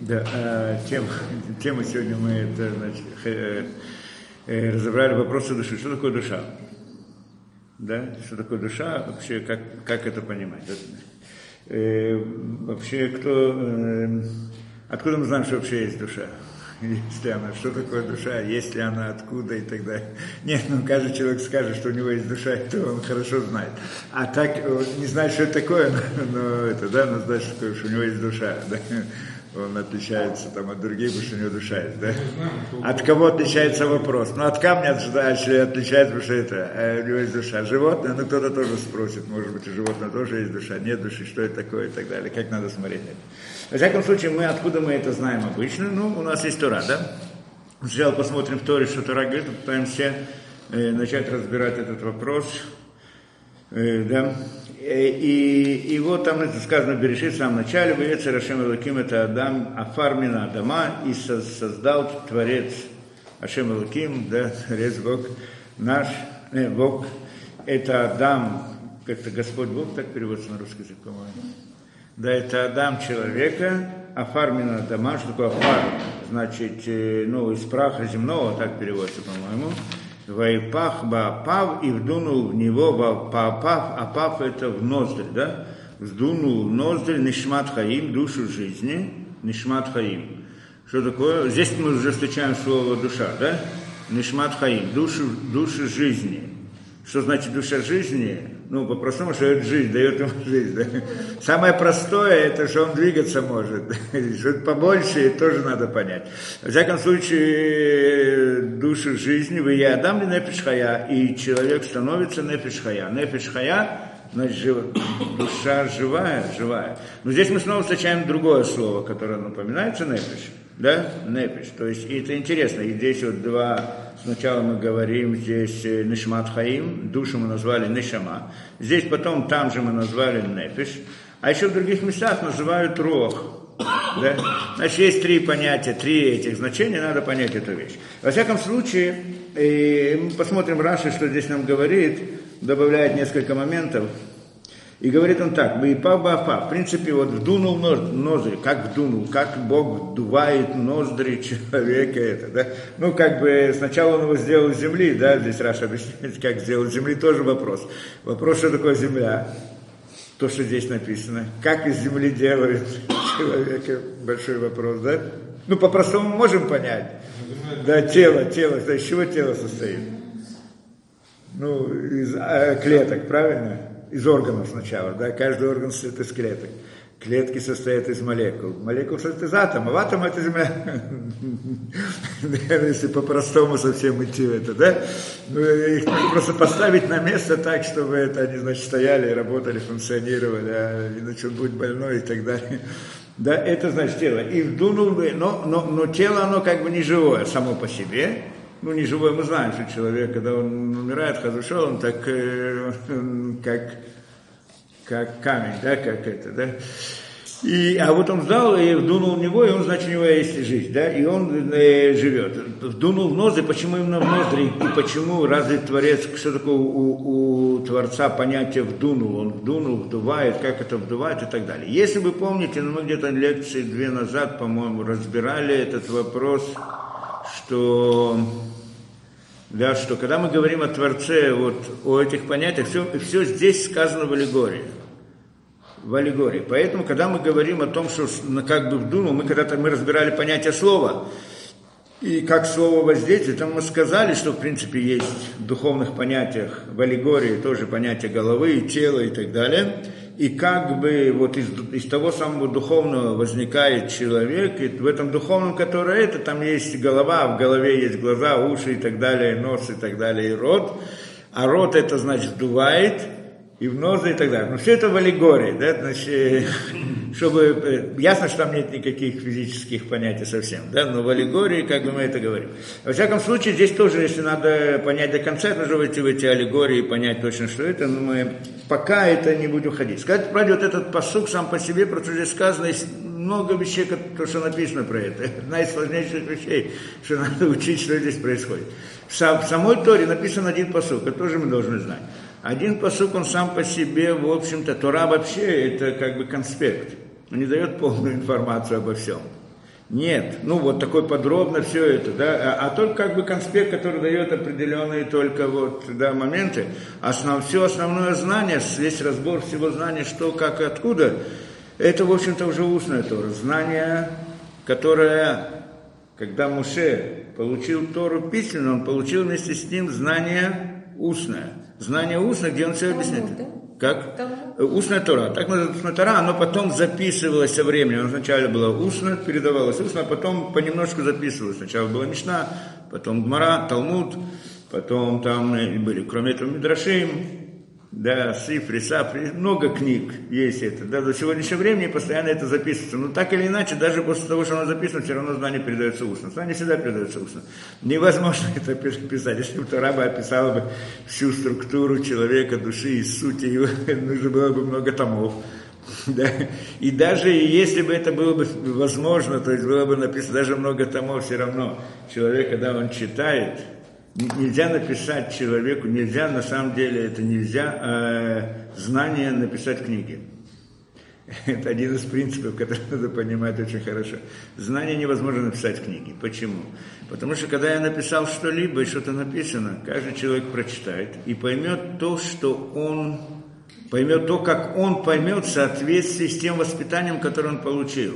Да, а, тема, тема сегодня мы это, значит, э, э, разобрали вопросы души. Что такое душа? Да? Что такое душа? Вообще, как, как это понимать? Э, вообще, кто... Э, откуда мы знаем, что вообще есть душа? Если она, что такое душа, есть ли она, откуда и так далее. Нет, ну каждый человек скажет, что у него есть душа, это он хорошо знает. А так, не знает, что это такое, но, но это, да, но знает, что у него есть душа. Да он отличается там, от других, потому что у него душа есть, да? От кого отличается вопрос? Ну, от камня отличается, потому что это, а у него есть душа. Животное, ну, кто-то тоже спросит, может быть, у животного тоже есть душа, нет души, что это такое и так далее, как надо смотреть на это. Во всяком случае, мы откуда мы это знаем обычно? Ну, у нас есть Тора, да? Сначала посмотрим в Торе, что Тора говорит, попытаемся э, начать разбирать этот вопрос. Э, да? Э, и, и вот там это сказано в Берешит в самом начале, «Веец Рашем Элаким» это Адам, Афармина Адама, и создал Творец Ашем Элаким, да, Творец Бог наш, э, Бог, это Адам, как-то Господь Бог, так переводится на русский язык, по-моему. Да, это Адам человека, Афармина Адама, что такое Афар, значит, э, ну, из праха земного, так переводится, по-моему. Вайпах Баапав и вдунул в него Баапав, а Пав это в ноздрь, да? Вдунул в ноздрь Нишмат Хаим, душу жизни, Нишмат Хаим. Что такое? Здесь мы уже встречаем слово душа, да? Нишмат Хаим, душу, душу жизни. Что значит душа жизни? Ну, по-простому, что это жизнь, дает ему жизнь. Да? Самое простое, это что он двигаться может. Что-то побольше, тоже надо понять. В всяком случае, душу жизни, вы я дам ли нефишхая, и человек становится нефишхая. Нефишхая, значит, жив... душа живая, живая. Но здесь мы снова встречаем другое слово, которое напоминается нефиш. Да? Нефиш. То есть, и это интересно. И здесь вот два Сначала мы говорим здесь э, Нишмат Хаим, душу мы назвали Нишама. Здесь потом, там же мы назвали Нефиш. А еще в других местах называют Рох. Да? Значит, есть три понятия, три этих значения, надо понять эту вещь. Во всяком случае, э, мы посмотрим Раши, что здесь нам говорит, добавляет несколько моментов. И говорит он так, Баипа Бафа, в принципе, вот вдунул ноздри, как вдунул, как Бог вдувает ноздри человека это, да? Ну, как бы сначала он его сделал из земли, да, здесь Раша объясняет, как сделал из земли, тоже вопрос. Вопрос, что такое земля, то, что здесь написано. Как из земли делают человека, большой вопрос, да? Ну, по-простому можем понять. Да, тело, тело, из чего тело состоит? Ну, из э, клеток, правильно? из органов сначала, да, каждый орган состоит из клеток. Клетки состоят из молекул. Молекул состоит из атома. В атом это земля. Если по-простому совсем идти в это, да? Ну, их просто поставить на место так, чтобы это они, значит, стояли, работали, функционировали, а иначе он будет больной и так далее. Да, это значит тело. И вдунул бы, но, но, но тело, оно как бы не живое само по себе, ну, не живой, мы знаем, что человек, когда он умирает, хазушел, он так, э, как, как камень, да, как это, да. И, а вот он взял и вдунул в него, и он, значит, у него есть жизнь, да, и он э, живет. Вдунул в ноздри, почему именно в ноздри, и почему, разве Творец, что такое у, у Творца понятие вдунул, он вдунул, вдувает, как это вдувает и так далее. Если вы помните, ну, мы где-то лекции две назад, по-моему, разбирали этот вопрос, что, да, что когда мы говорим о Творце, вот о этих понятиях, все, все здесь сказано в аллегории. В аллегории. Поэтому, когда мы говорим о том, что как бы вдумал, мы когда-то мы разбирали понятие слова, и как слово воздействие, там мы сказали, что в принципе есть в духовных понятиях, в аллегории тоже понятие головы, тела и так далее и как бы вот из, из того самого духовного возникает человек, и в этом духовном, которое это, там есть голова, в голове есть глаза, уши и так далее, нос и так далее, и рот, а рот это значит вдувает, и в нозы и так далее. Но все это в аллегории, да, значит, чтобы, э, ясно, что там нет никаких физических понятий совсем, да, но в аллегории, как бы мы это говорим. Во всяком случае, здесь тоже, если надо понять до конца, нужно войти в эти аллегории и понять точно, что это, но мы пока это не будем ходить. Сказать правде, вот этот посук сам по себе, просто здесь сказано, много вещей, то, что написано про это. Одна из сложнейших вещей, что надо учить, что здесь происходит. В самой Торе написан один посук, это тоже мы должны знать. Один посук, он сам по себе, в общем-то, Тора вообще это как бы конспект. Он не дает полную информацию обо всем. Нет, ну вот такой подробно все это, да, а, а только как бы конспект, который дает определенные только вот, да, моменты, основ, все основное знание, весь разбор всего знания, что, как и откуда, это, в общем-то, уже устное Тора, знание, которое, когда Муше получил Тору письменно, он получил вместе с ним знание устное. Знание устное, где он все объясняет. Как? Устная Тора. Так называется устная Тора, оно потом записывалось со временем. Оно сначала было устно, передавалось устно, а потом понемножку записывалось. Сначала была Мишна, потом Гмара, Талмуд, потом там были, кроме этого, Мидрашим, да, Сифри, Сафри, много книг есть это, да, до сегодняшнего времени постоянно это записывается. Но так или иначе, даже после того, что оно записано, все равно знание передается устно. Знание всегда передается устно. Невозможно это писать. Если бы Тораба описала бы всю структуру человека, души и сути, его, нужно было бы много томов. Да? И даже если бы это было бы возможно, то есть было бы написано даже много томов, все равно человек, когда он читает, нельзя написать человеку, нельзя, на самом деле, это нельзя э, знание написать книги. Это один из принципов, который надо понимать очень хорошо. Знание невозможно написать книги. Почему? Потому что когда я написал что-либо и что-то написано, каждый человек прочитает и поймет то, что он поймет то, как он поймет в соответствии с тем воспитанием, которое он получил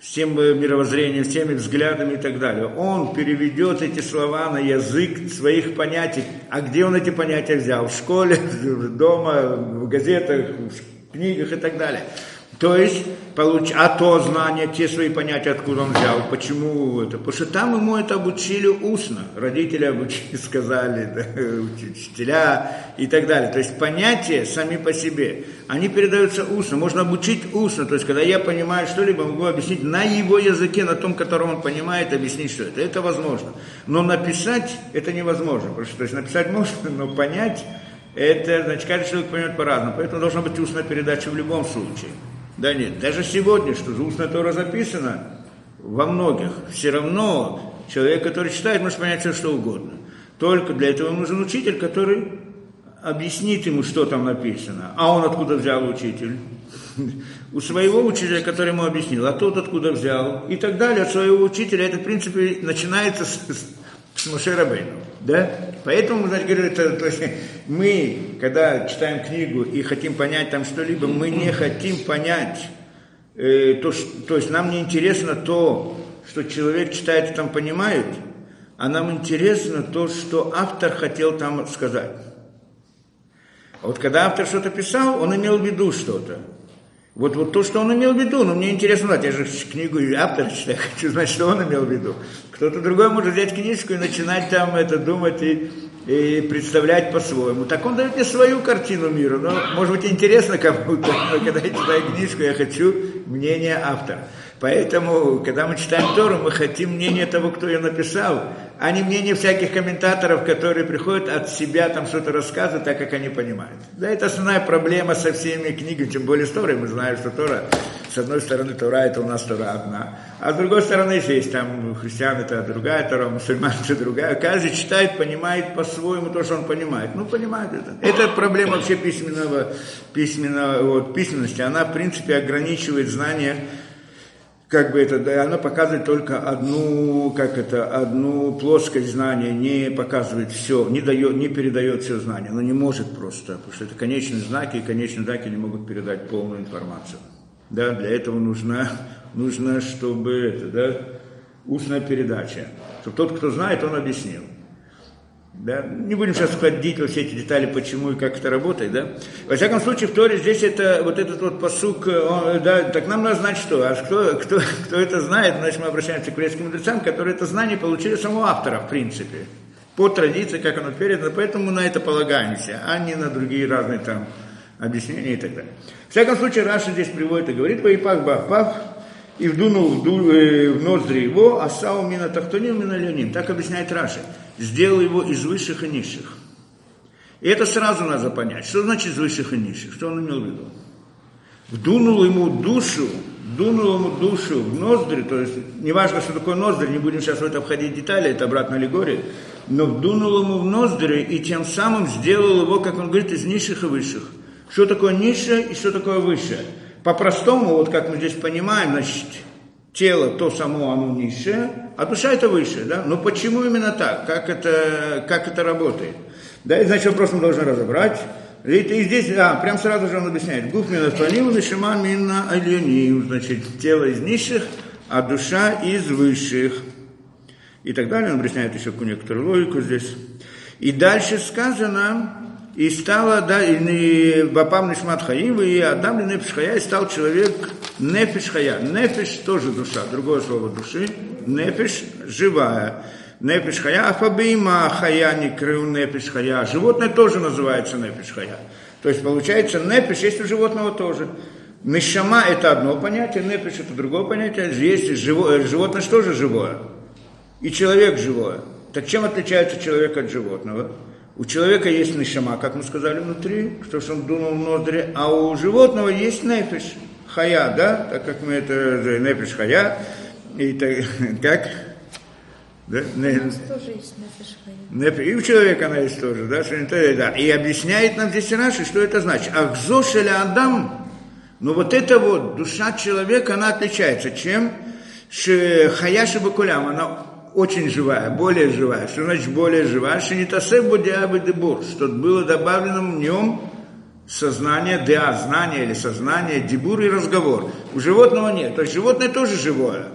с тем мировоззрением, с теми взглядами и так далее. Он переведет эти слова на язык своих понятий. А где он эти понятия взял? В школе, дома, в газетах, в книгах и так далее. То есть, получ... а то знание, те свои понятия, откуда он взял, почему это. Потому что там ему это обучили устно. Родители обучили, сказали, да, учителя и так далее. То есть понятия сами по себе, они передаются устно. Можно обучить устно. То есть, когда я понимаю что-либо, могу объяснить на его языке, на том, котором он понимает, объяснить, что это. Это возможно. Но написать это невозможно. Потому что то есть, написать можно, но понять это, значит, каждый человек поймет по-разному. Поэтому должна быть устная передача в любом случае. Да нет, даже сегодня, что устная Тора записано, во многих, все равно человек, который читает, может понять все, что угодно. Только для этого нужен учитель, который объяснит ему, что там написано. А он откуда взял учитель? У своего учителя, который ему объяснил, а тот откуда взял, и так далее, от своего учителя. Это, в принципе, начинается с, с Моше Рабейну. Да? Поэтому, значит, говорю, это, то есть мы, когда читаем книгу и хотим понять там что-либо, мы не хотим понять, э, то, то есть нам не интересно то, что человек читает и там понимает, а нам интересно то, что автор хотел там сказать. А вот когда автор что-то писал, он имел в виду что-то. Вот, вот то, что он имел в виду, но мне интересно знать, я же книгу и автор читаю, хочу знать, что он имел в виду. Кто-то другой может взять книжку и начинать там это думать и, и представлять по-своему. Так он дает мне свою картину мира, но может быть интересно кому-то, но когда я читаю книжку, я хочу мнение автора. Поэтому, когда мы читаем Тору, мы хотим мнение того, кто ее написал, а не мнение всяких комментаторов, которые приходят от себя там что-то рассказывать, так как они понимают. Да, это основная проблема со всеми книгами, тем более с Торой. Мы знаем, что Тора, с одной стороны, Тора это у нас Тора одна, а с другой стороны, есть там христиан это другая Тора, мусульман это другая. Каждый читает, понимает по-своему то, что он понимает. Ну, понимает это. Это проблема вообще письменного, письменного, вот, письменности. Она, в принципе, ограничивает знания как бы это, да, оно показывает только одну, как это, одну плоскость знания, не показывает все, не дает, не передает все знания, оно не может просто, потому что это конечные знаки, и конечные знаки не могут передать полную информацию. Да, для этого нужно, нужно, чтобы это, да, устная передача, чтобы тот, кто знает, он объяснил. Да? Не будем сейчас входить во все эти детали, почему и как это работает. Да? Во всяком случае, в Торе здесь это, вот этот вот посук, он, да, так нам надо знать что. А кто, кто, кто это знает, значит мы обращаемся к еврейским мудрецам, которые это знание получили самого автора, в принципе. По традиции, как оно передано, поэтому на это полагаемся, а не на другие разные там объяснения и так далее. В всяком случае, Раши здесь приводит и говорит, «Ваипах бахпав, и вдунул в, э, в ноздри его, עשאו מן התחתונים ומן העליונים». Так объясняет Раши сделал его из высших и низших. И это сразу надо понять. Что значит из высших и низших? Что он имел в виду? Вдунул ему душу, дунул ему душу в ноздри, то есть, неважно, что такое ноздри, не будем сейчас в это входить детали, это обратно аллегория, но вдунул ему в ноздри и тем самым сделал его, как он говорит, из низших и высших. Что такое низшее и что такое высшее? По-простому, вот как мы здесь понимаем, значит, тело, то само оно низшее, а душа это выше, да? Но почему именно так? Как это, как это работает? Да, и значит, вопрос мы должны разобрать. И, и здесь, а, прям сразу же он объясняет. Гуф минафанил, нишима мина альяним. Значит, тело из низших, а душа из высших. И так далее. Он объясняет еще некоторую логику здесь. И дальше сказано, и стало, да, באפיו נשמת חיים, ויהי האדם לנפש חיה, и стал человек נפש חיה. נפש тоже душа, другое слово души. נפש живая. נפש חיה, אף בהמה חיה נקראו נפש חיה. Животное тоже называется נפש חיה. То есть получается, נפש есть у животного тоже. נשמה это одно понятие, נפש это другое понятие. Есть живое, животное тоже живое. И человек живое. Так чем отличается человек от животного? У человека есть нишама, как мы сказали, внутри, что он дунул в ноздри, а у животного есть нефиш, хая, да, так как мы это, нефиш хая, и так, как? Да? У нас тоже есть нефиш. И у человека она есть тоже, да, что это, да. И объясняет нам здесь Раши, что это значит. Ахзошеля Адам, ну вот это вот, душа человека, она отличается. Чем? Хая Шабакулям, она очень живая, более живая. Что значит более живая? Тасев бодиабы дебур, что было добавлено в нем сознание, да, знание или сознание, дебур и разговор. У животного нет. То есть животное тоже живое.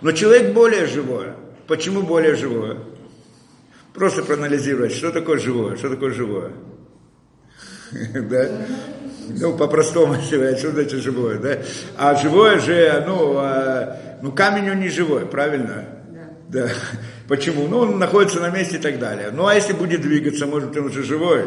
Но человек более живое. Почему более живое? Просто проанализировать, что такое живое, что такое живое. Да? Ну, по-простому сказать, что значит живое, да? А живое же, ну, а, ну, камень он не живой, правильно? Да. Почему? Ну, он находится на месте и так далее. Ну, а если будет двигаться, может быть, он уже живой?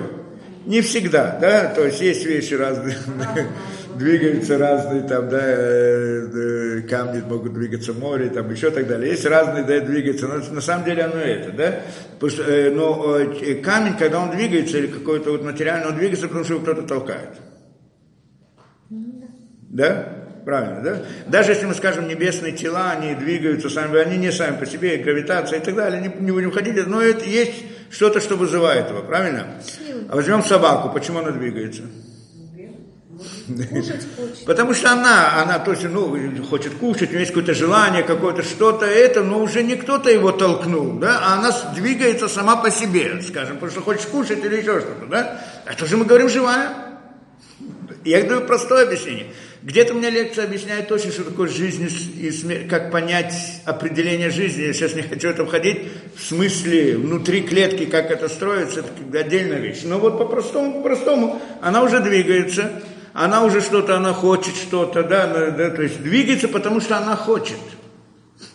Не всегда, да, то есть есть вещи разные, двигаются разные, там, да, э, э, камни могут двигаться в море, там, еще так далее. Есть разные, да, двигаются, но на самом деле оно это, да. Э, но камень, когда он двигается, или какой-то вот материальный, он двигается, потому что его кто-то толкает. Да? Правильно, да? Даже если мы скажем, небесные тела, они двигаются сами, они не сами по себе, гравитация и так далее, не, не будем ходить, но это есть что-то, что вызывает его, правильно? А возьмем собаку, почему она двигается? Потому что она, она точно, ну, хочет кушать, у нее есть какое-то желание, какое-то что-то, это, но уже не кто-то его толкнул, да, а она двигается сама по себе, скажем, потому что хочет кушать или еще что-то, да. Это же мы говорим живая. Я даю простое объяснение. Где-то мне лекция объясняет точно, что такое жизнь и смерть, как понять определение жизни. Я сейчас не хочу это входить, в смысле внутри клетки, как это строится, это отдельная вещь. Но вот по-простому, по-простому, она уже двигается, она уже что-то, она хочет что-то, да, да, то есть двигается, потому что она хочет.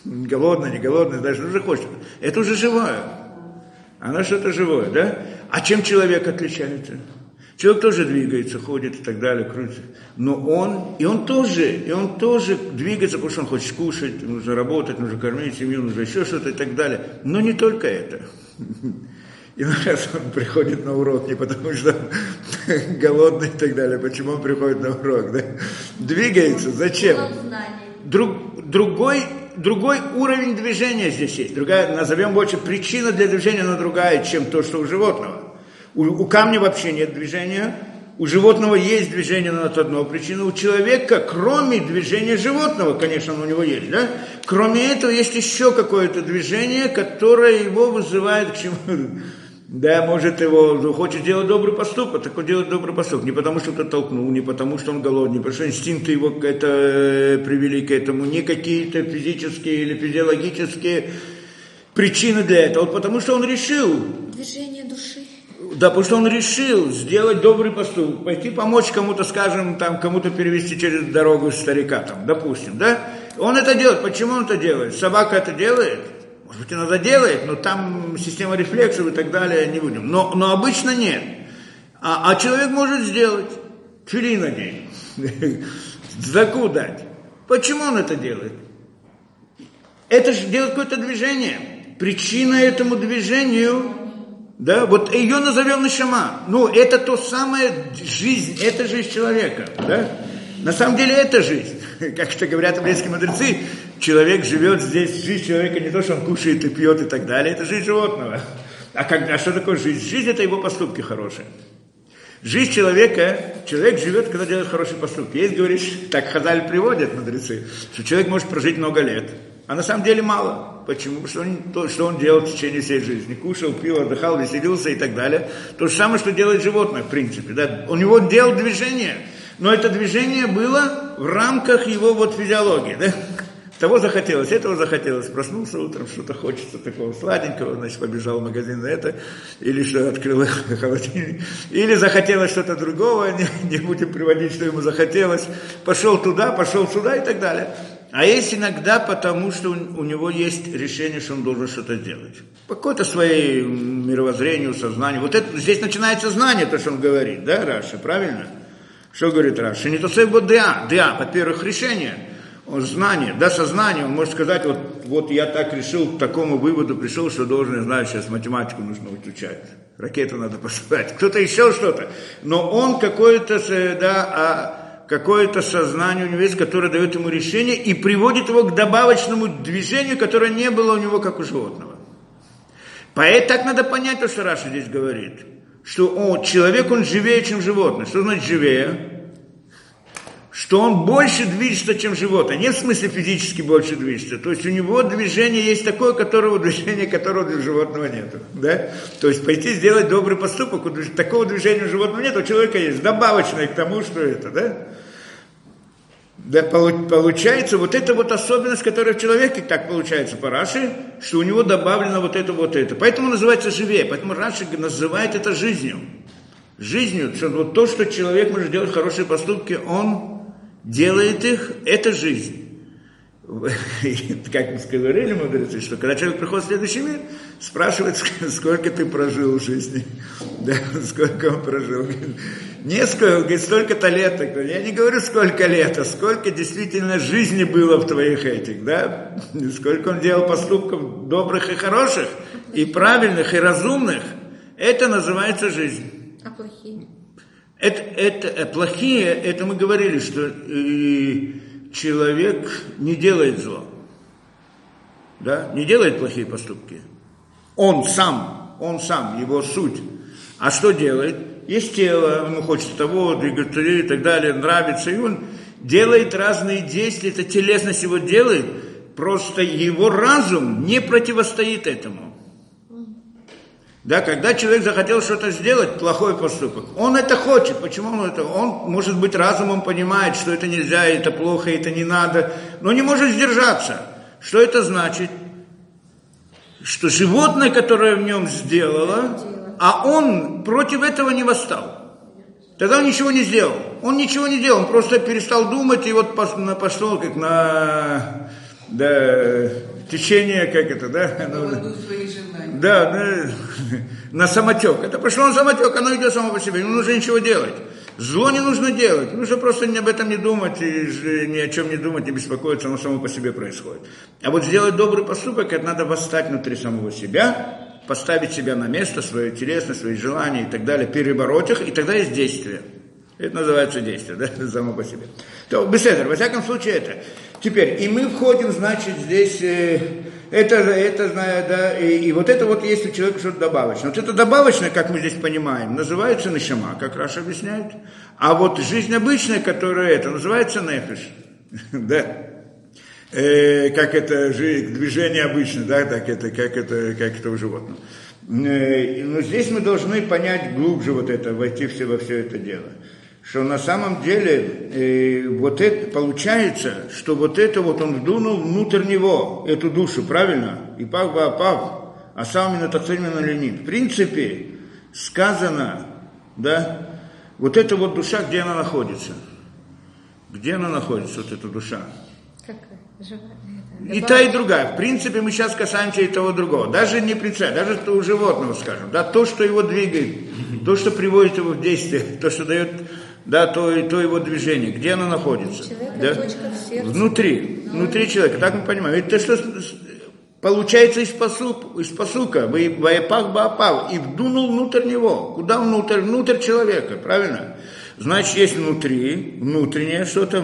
Голодная, не голодная, даже уже хочет. Это уже живое. Она что-то живое, да? А чем человек отличается? Человек тоже двигается, ходит и так далее, крутится. Но он, и он тоже, и он тоже двигается, потому что он хочет кушать, нужно работать, нужно кормить семью, нужно еще что-то и так далее. Но не только это. И раз он приходит на урок не потому, что он голодный и так далее. Почему он приходит на урок? Да? Двигается. Зачем? Друг, другой, другой уровень движения здесь есть. Другая, назовем больше причина для движения, но другая, чем то, что у животного. У, у камня вообще нет движения, у животного есть движение, но это одна причина. У человека, кроме движения животного, конечно, у него есть, да? Кроме этого, есть еще какое-то движение, которое его вызывает к чему да, может его, хочет делать добрый поступок, так он делает добрый поступок. Не потому, что кто толкнул, не потому, что он голодный, потому, что инстинкты его это, э, привели к этому, не какие-то физические или физиологические причины для этого, вот потому что он решил. Движение души. Да, потому что он решил сделать добрый поступок, пойти помочь кому-то, скажем, там, кому-то перевести через дорогу старика, там, допустим, да? Он это делает. Почему он это делает? Собака это делает? Может быть, иногда делает, но там система рефлексов и так далее не будем. Но, но обычно нет. А, а человек может сделать. Филин надеть. Заку дать. Почему он это делает? Это же делает какое-то движение. Причина этому движению да, вот ее назовем Нашама. Ну, это то самое жизнь, это жизнь человека. Да? На самом деле это жизнь. Как это говорят еврейские мудрецы, человек живет здесь, жизнь человека не то, что он кушает и пьет и так далее, это жизнь животного. А, как, а что такое жизнь? Жизнь это его поступки хорошие. Жизнь человека, человек живет, когда делает хороший поступки. Есть, говоришь, так Хазаль приводят мудрецы, что человек может прожить много лет, а на самом деле мало. Почему? Потому что он, то, что он делал в течение всей жизни. Кушал, пил, отдыхал, веселился и так далее. То же самое, что делает животное, в принципе. Да? У него делал движение, но это движение было в рамках его вот физиологии. Да? Того захотелось, этого захотелось. Проснулся утром, что-то хочется такого сладенького, значит, побежал в магазин на это, или что открыл холодильник, или захотелось что-то другого, не, не будем приводить, что ему захотелось. Пошел туда, пошел сюда и так далее. А есть иногда потому, что у него есть решение, что он должен что-то делать. По какой-то своей мировоззрению, сознанию. Вот это, здесь начинается знание, то, что он говорит, да, Раши, правильно? Что говорит Раши? נתוסף בו דעה, דעה, во-первых, решение – знание, да, сознание, он может сказать, вот, вот я так решил, к такому выводу пришел, что должен, знать, сейчас математику нужно изучать, ракету надо посылать, кто-то еще что-то. Но он какое-то, да, а какое-то сознание у него есть, которое дает ему решение и приводит его к добавочному движению, которое не было у него, как у животного. Поэтому так надо понять то, что Раша здесь говорит, что о, человек, он живее, чем животное. Что значит живее? что он больше движется, чем животное. Не в смысле физически больше движется. То есть у него движение есть такое, которого движения которого для животного нет. Да? То есть пойти сделать добрый поступок, такого движения у животного нет, у человека есть добавочное к тому, что это. Да? Да, получается вот эта вот особенность, которая в человеке так получается по Раши, что у него добавлено вот это, вот это. Поэтому называется живее, поэтому Раши называет это жизнью. Жизнью, что вот то, что человек может делать хорошие поступки, он делает их, это жизнь. Как мы сказали мудрецы, что когда человек приходит в следующий мир, спрашивает, сколько ты прожил в жизни, да, сколько он прожил. Несколько, говорит, столько-то лет. Я не говорю, сколько лет, а сколько действительно жизни было в твоих этих, да? Сколько он делал поступков добрых и хороших, и правильных, и разумных. Это называется жизнь. А плохие? Это, это, плохие, это мы говорили, что э, человек не делает зло. Да? Не делает плохие поступки. Он сам, он сам, его суть. А что делает? Есть тело, ему хочется того, двигаться и так далее, нравится, и он делает разные действия, это телесность его делает, просто его разум не противостоит этому. Да, когда человек захотел что-то сделать, плохой поступок, он это хочет. Почему он это? Он, может быть, разумом понимает, что это нельзя, это плохо, это не надо, но не может сдержаться. Что это значит? Что животное, которое в нем сделало, а он против этого не восстал. Тогда он ничего не сделал. Он ничего не делал, он просто перестал думать и вот пошел как на да, течение, как это, да? Оно, да, на, на самотек. Это пошло на самотек, оно идет само по себе, не нужно ничего делать. Зло не нужно делать, нужно просто об этом не думать, и ни о чем не думать, не беспокоиться, оно само по себе происходит. А вот сделать добрый поступок, это надо восстать внутри самого себя, поставить себя на место, свое телесность, свои желания и так далее, перебороть их, и тогда есть действие. Это называется действие, да, само по себе. То, беседер, во всяком случае, это. Теперь, и мы входим, значит, здесь, э, это, это, да, и, и вот это вот есть у человека что-то добавочное. Вот это добавочное, как мы здесь понимаем, называется нишама, как Раша объясняет. А вот жизнь обычная, которая это, называется нефиш. да. Э, как это движение обычно, да, так это, как это, как это у животного. Э, но здесь мы должны понять глубже вот это, войти все во все это дело что на самом деле э, вот это получается, что вот это вот он вдунул внутрь него, эту душу, правильно? И пав пав, а сам именно именно ленит. В принципе, сказано, да, вот эта вот душа, где она находится? Где она находится, вот эта душа? Как? И та, и другая. В принципе, мы сейчас касаемся и того другого. Даже не принципиально, даже у животного, скажем. Да, то, что его двигает, то, что приводит его в действие, то, что дает да, то, то его движение, где оно находится? да? Внутри, внутри человека, так мы понимаем. Это что получается из, посук, из посука, воепах баапав, и вдунул внутрь него. Куда внутрь? Внутрь человека, правильно? Значит, есть внутри, внутреннее что-то,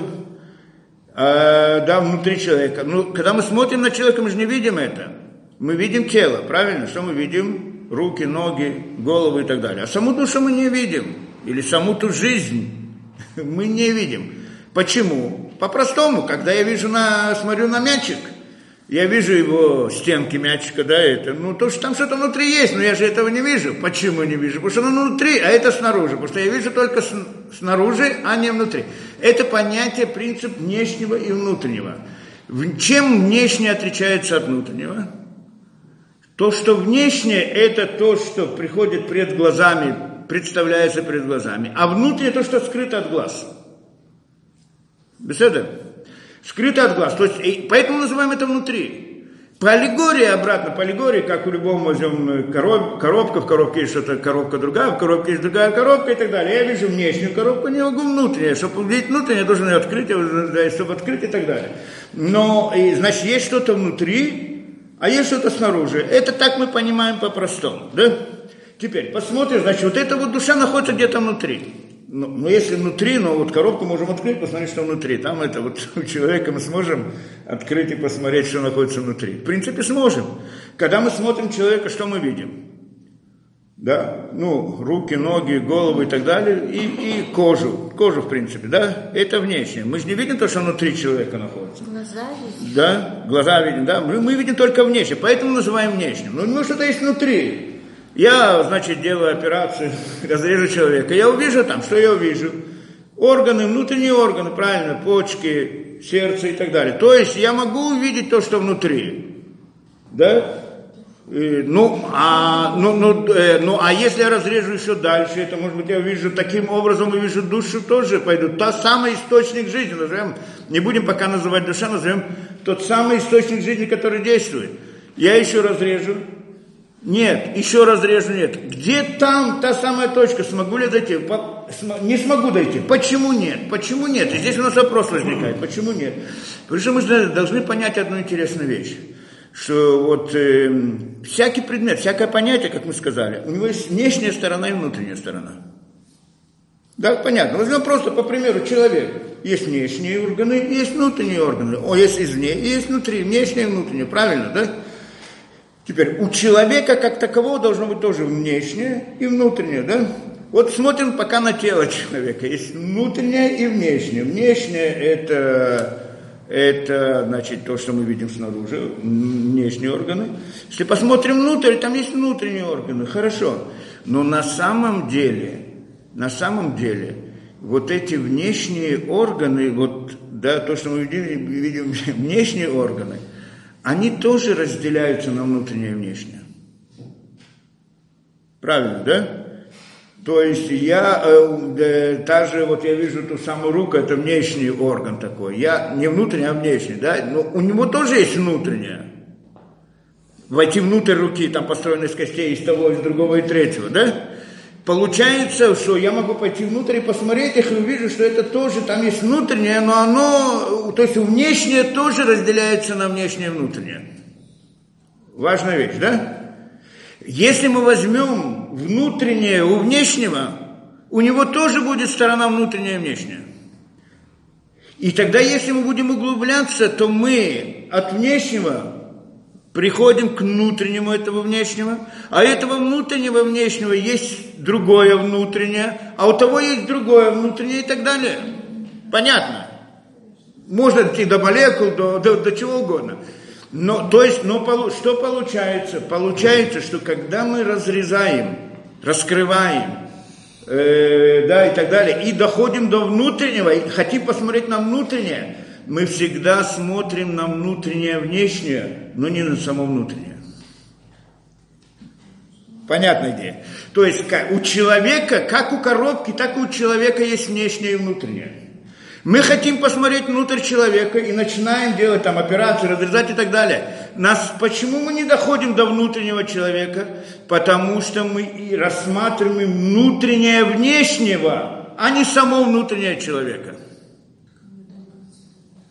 а, да, внутри человека. Ну, когда мы смотрим на человека, мы же не видим это. Мы видим тело, правильно? Что мы видим? Руки, ноги, голову и так далее. А саму душу мы не видим. Или саму ту жизнь мы не видим. Почему? По-простому, когда я вижу на, смотрю на мячик, я вижу его стенки мячика, да, это, ну, то, что там что-то внутри есть, но я же этого не вижу. Почему не вижу? Потому что оно внутри, а это снаружи. Потому что я вижу только снаружи, а не внутри. Это понятие, принцип внешнего и внутреннего. Чем внешнее отличается от внутреннего? То, что внешнее, это то, что приходит пред глазами, представляется перед глазами. А внутреннее то, что скрыто от глаз. Беседа? Скрыто от глаз. То есть, поэтому называем это внутри. По аллегории обратно, по аллегории, как у любого возьмем э, короб, коробка, в коробке есть что-то, коробка другая, в коробке есть другая коробка и так далее. Я вижу внешнюю коробку, не могу внутреннюю. Чтобы увидеть внутреннюю, я должен ее открыть, чтобы открыть и так далее. Но, и, значит, есть что-то внутри, а есть что-то снаружи. Это так мы понимаем по-простому, да? Теперь, посмотрим, значит, вот эта вот душа находится где-то внутри. Но, но если внутри, но вот коробку можем открыть, посмотреть, что внутри. Там это вот у человека мы сможем открыть и посмотреть, что находится внутри. В принципе, сможем. Когда мы смотрим человека, что мы видим? Да, ну, руки, ноги, голову и так далее, и, и кожу, кожу, в принципе, да, это внешнее. Мы же не видим то, что внутри человека находится. Глаза видим. Да, глаза видим, да, мы, мы видим только внешнее, поэтому называем внешним. Но ну, что-то есть внутри. Я, значит, делаю операцию, разрежу человека. Я увижу там, что я увижу? Органы, внутренние органы, правильно, почки, сердце и так далее. То есть я могу увидеть то, что внутри. Да? И, ну, а, ну, ну, э, ну, а если я разрежу еще дальше, это, может быть, я увижу таким образом, увижу душу тоже пойду. Та самый источник жизни, назовем, не будем пока называть душа, назовем тот самый источник жизни, который действует. Я еще разрежу, нет, еще разрежу нет. Где там та самая точка? Смогу ли дойти? Не смогу дойти. Почему нет? Почему нет? И здесь у нас вопрос возникает. Почему нет? Потому что мы должны понять одну интересную вещь. Что вот э, всякий предмет, всякое понятие, как мы сказали, у него есть внешняя сторона и внутренняя сторона. Да, понятно. Возьмем просто, по примеру, человек. Есть внешние органы, есть внутренние органы. О, есть извне, есть внутри, внешнее и внутреннее. Правильно, да? Теперь, у человека как такового должно быть тоже внешнее и внутреннее, да? Вот смотрим пока на тело человека. Есть внутреннее и внешнее. Внешнее это, это значит то, что мы видим снаружи, внешние органы. Если посмотрим внутрь, там есть внутренние органы, хорошо. Но на самом деле, на самом деле, вот эти внешние органы, вот, да, то, что мы видим, видим внешние органы – они тоже разделяются на внутреннее и внешнее. Правильно, да? То есть я, э, даже вот я вижу ту самую руку, это внешний орган такой. Я не внутренний, а внешний, да? Но у него тоже есть внутреннее. Войти внутрь руки, там построены из костей, из того, из другого и третьего, да? Получается, что я могу пойти внутрь и посмотреть их и увижу, что это тоже, там есть внутреннее, но оно, то есть внешнее тоже разделяется на внешнее и внутреннее. Важная вещь, да? Если мы возьмем внутреннее у внешнего, у него тоже будет сторона внутренняя и внешняя. И тогда, если мы будем углубляться, то мы от внешнего приходим к внутреннему этого внешнего, а этого внутреннего внешнего есть другое внутреннее, а у того есть другое внутреннее и так далее. Понятно? Можно идти до молекул, до, до, до чего угодно. Но, то есть, но что получается? Получается, что когда мы разрезаем, раскрываем, э, да, и так далее, и доходим до внутреннего, и хотим посмотреть на внутреннее, мы всегда смотрим на внутреннее, внешнее, но не на само внутреннее. Понятная идея? То есть у человека, как у коробки, так и у человека есть внешнее и внутреннее. Мы хотим посмотреть внутрь человека и начинаем делать там операции, разрезать и так далее. Нас, почему мы не доходим до внутреннего человека? Потому что мы и рассматриваем внутреннее внешнего, а не само внутреннее человека.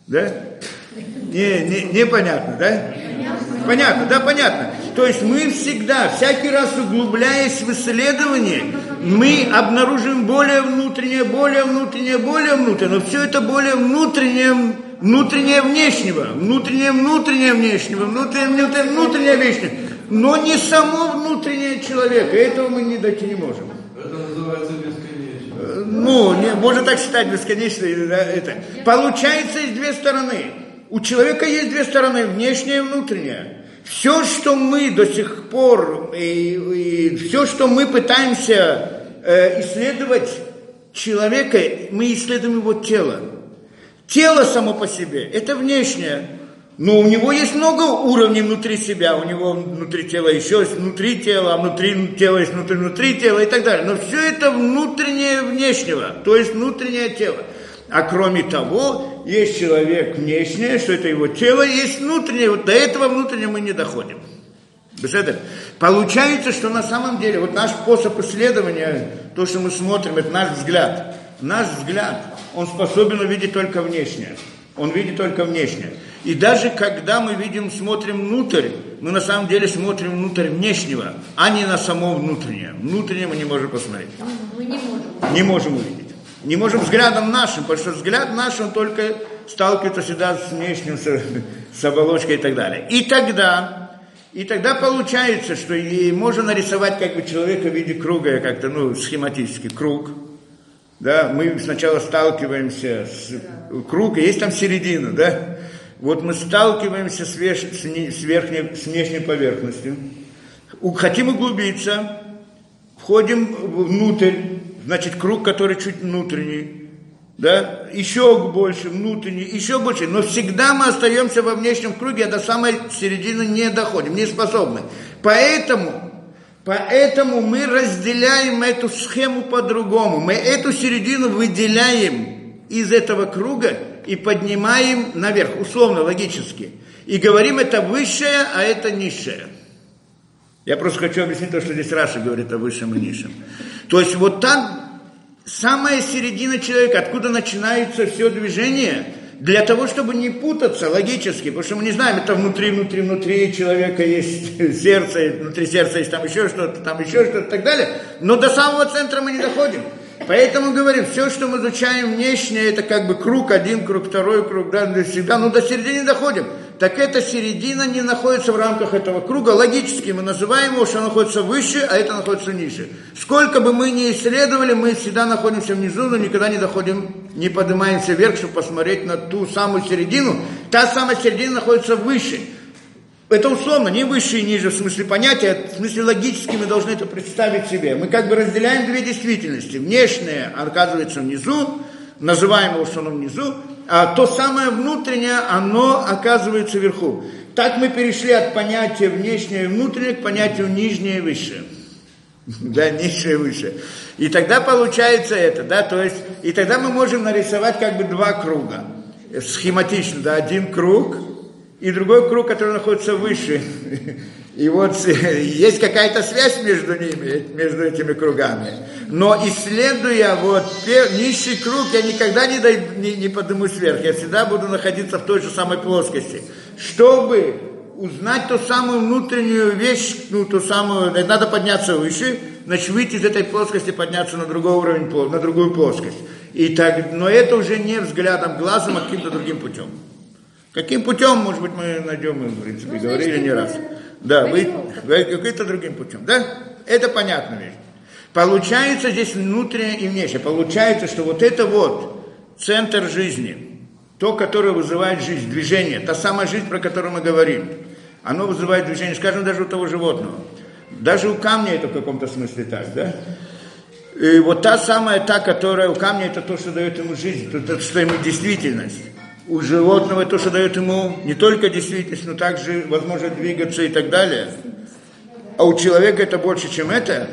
Да? Не, не, непонятно, да? Понятно, да, понятно. То есть мы всегда, всякий раз углубляясь в исследование, мы обнаруживаем более внутреннее, более внутреннее, более внутреннее. Но все это более внутреннее, внутреннее внешнего, внутреннее внутреннее внешнего, внутреннее внутреннее, внутреннее внешнего. Но не само внутреннее человека. Этого мы не дойти не можем. Это называется бесконечно. Ну, не, можно так считать бесконечно. Это. Получается, есть две стороны. У человека есть две стороны, внешняя и внутренняя. Все, что мы до сих пор, и, и все, что мы пытаемся э, исследовать человека, мы исследуем его тело. Тело само по себе – это внешнее. Но у него есть много уровней внутри себя, у него внутри тела еще есть внутри тела, а внутри тела есть внутри, внутри тела и так далее. Но все это внутреннее внешнего, то есть внутреннее тело. А кроме того, есть человек внешнее, что это его тело, есть внутреннее. Вот до этого внутреннего мы не доходим. Беседа. Получается, что на самом деле, вот наш способ исследования, то, что мы смотрим, это наш взгляд. Наш взгляд, он способен увидеть только внешнее. Он видит только внешнее. И даже когда мы видим, смотрим внутрь, мы на самом деле смотрим внутрь внешнего, а не на само внутреннее. Внутреннее мы не можем посмотреть. Мы не можем. Не можем увидеть. Не можем взглядом нашим, потому что взгляд наш, он только сталкивается всегда с внешним, с, с оболочкой и так далее. И тогда, и тогда получается, что и можно нарисовать как бы человека в виде круга, как-то, ну, схематически, круг. Да, мы сначала сталкиваемся с кругом, есть там середина, да, вот мы сталкиваемся с, веш, с, не, с, верхней, с внешней поверхностью, хотим углубиться, входим внутрь, значит, круг, который чуть внутренний, да, еще больше, внутренний, еще больше, но всегда мы остаемся во внешнем круге, а до самой середины не доходим, не способны. Поэтому, поэтому мы разделяем эту схему по-другому, мы эту середину выделяем из этого круга и поднимаем наверх, условно, логически. И говорим, это высшее, а это низшее. Я просто хочу объяснить то, что здесь Раша говорит о высшем и низшем. То есть вот там самая середина человека, откуда начинается все движение, для того, чтобы не путаться логически, потому что мы не знаем, это внутри, внутри, внутри человека есть сердце, внутри сердца есть там еще что-то, там еще что-то и так далее, но до самого центра мы не доходим. Поэтому говорим, все, что мы изучаем внешнее, это как бы круг, один круг, второй круг, да, всегда, ну до середины доходим. Так эта середина не находится в рамках этого круга. Логически мы называем его, что находится выше, а это находится ниже. Сколько бы мы ни исследовали, мы всегда находимся внизу, но никогда не доходим, не поднимаемся вверх, чтобы посмотреть на ту самую середину. Та самая середина находится выше. Это условно, не выше и ниже в смысле понятия, в смысле логически мы должны это представить себе. Мы как бы разделяем две действительности. Внешнее оказывается внизу, называем его, что оно внизу, а то самое внутреннее, оно оказывается вверху. Так мы перешли от понятия внешнее и внутреннее к понятию нижнее и высшее. Да, низшее и высшее. И тогда получается это, да, то есть, и тогда мы можем нарисовать как бы два круга. Схематично, да, один круг – и другой круг, который находится выше. И вот есть какая-то связь между ними, между этими кругами. Но исследуя вот низший круг, я никогда не, дай, не, не поднимусь вверх. Я всегда буду находиться в той же самой плоскости. Чтобы узнать ту самую внутреннюю вещь, ну, ту самую, надо подняться выше, значит, выйти из этой плоскости, подняться на другой уровень, на другую плоскость. И так, но это уже не взглядом глазом, а каким-то другим путем. Каким путем, может быть, мы найдем, в принципе, ну, говорили значит, не раз. Да, вы, каким-то другим путем, да? Это понятная вещь. Получается здесь внутреннее и внешнее. Получается, что вот это вот центр жизни, то, которое вызывает жизнь, движение, та самая жизнь, про которую мы говорим, оно вызывает движение, скажем, даже у того животного. Даже у камня это в каком-то смысле так, да? И вот та самая, та, которая у камня, это то, что дает ему жизнь, то, что ему действительность у животного то, что дает ему не только действительность, но также возможность двигаться и так далее. А у человека это больше, чем это.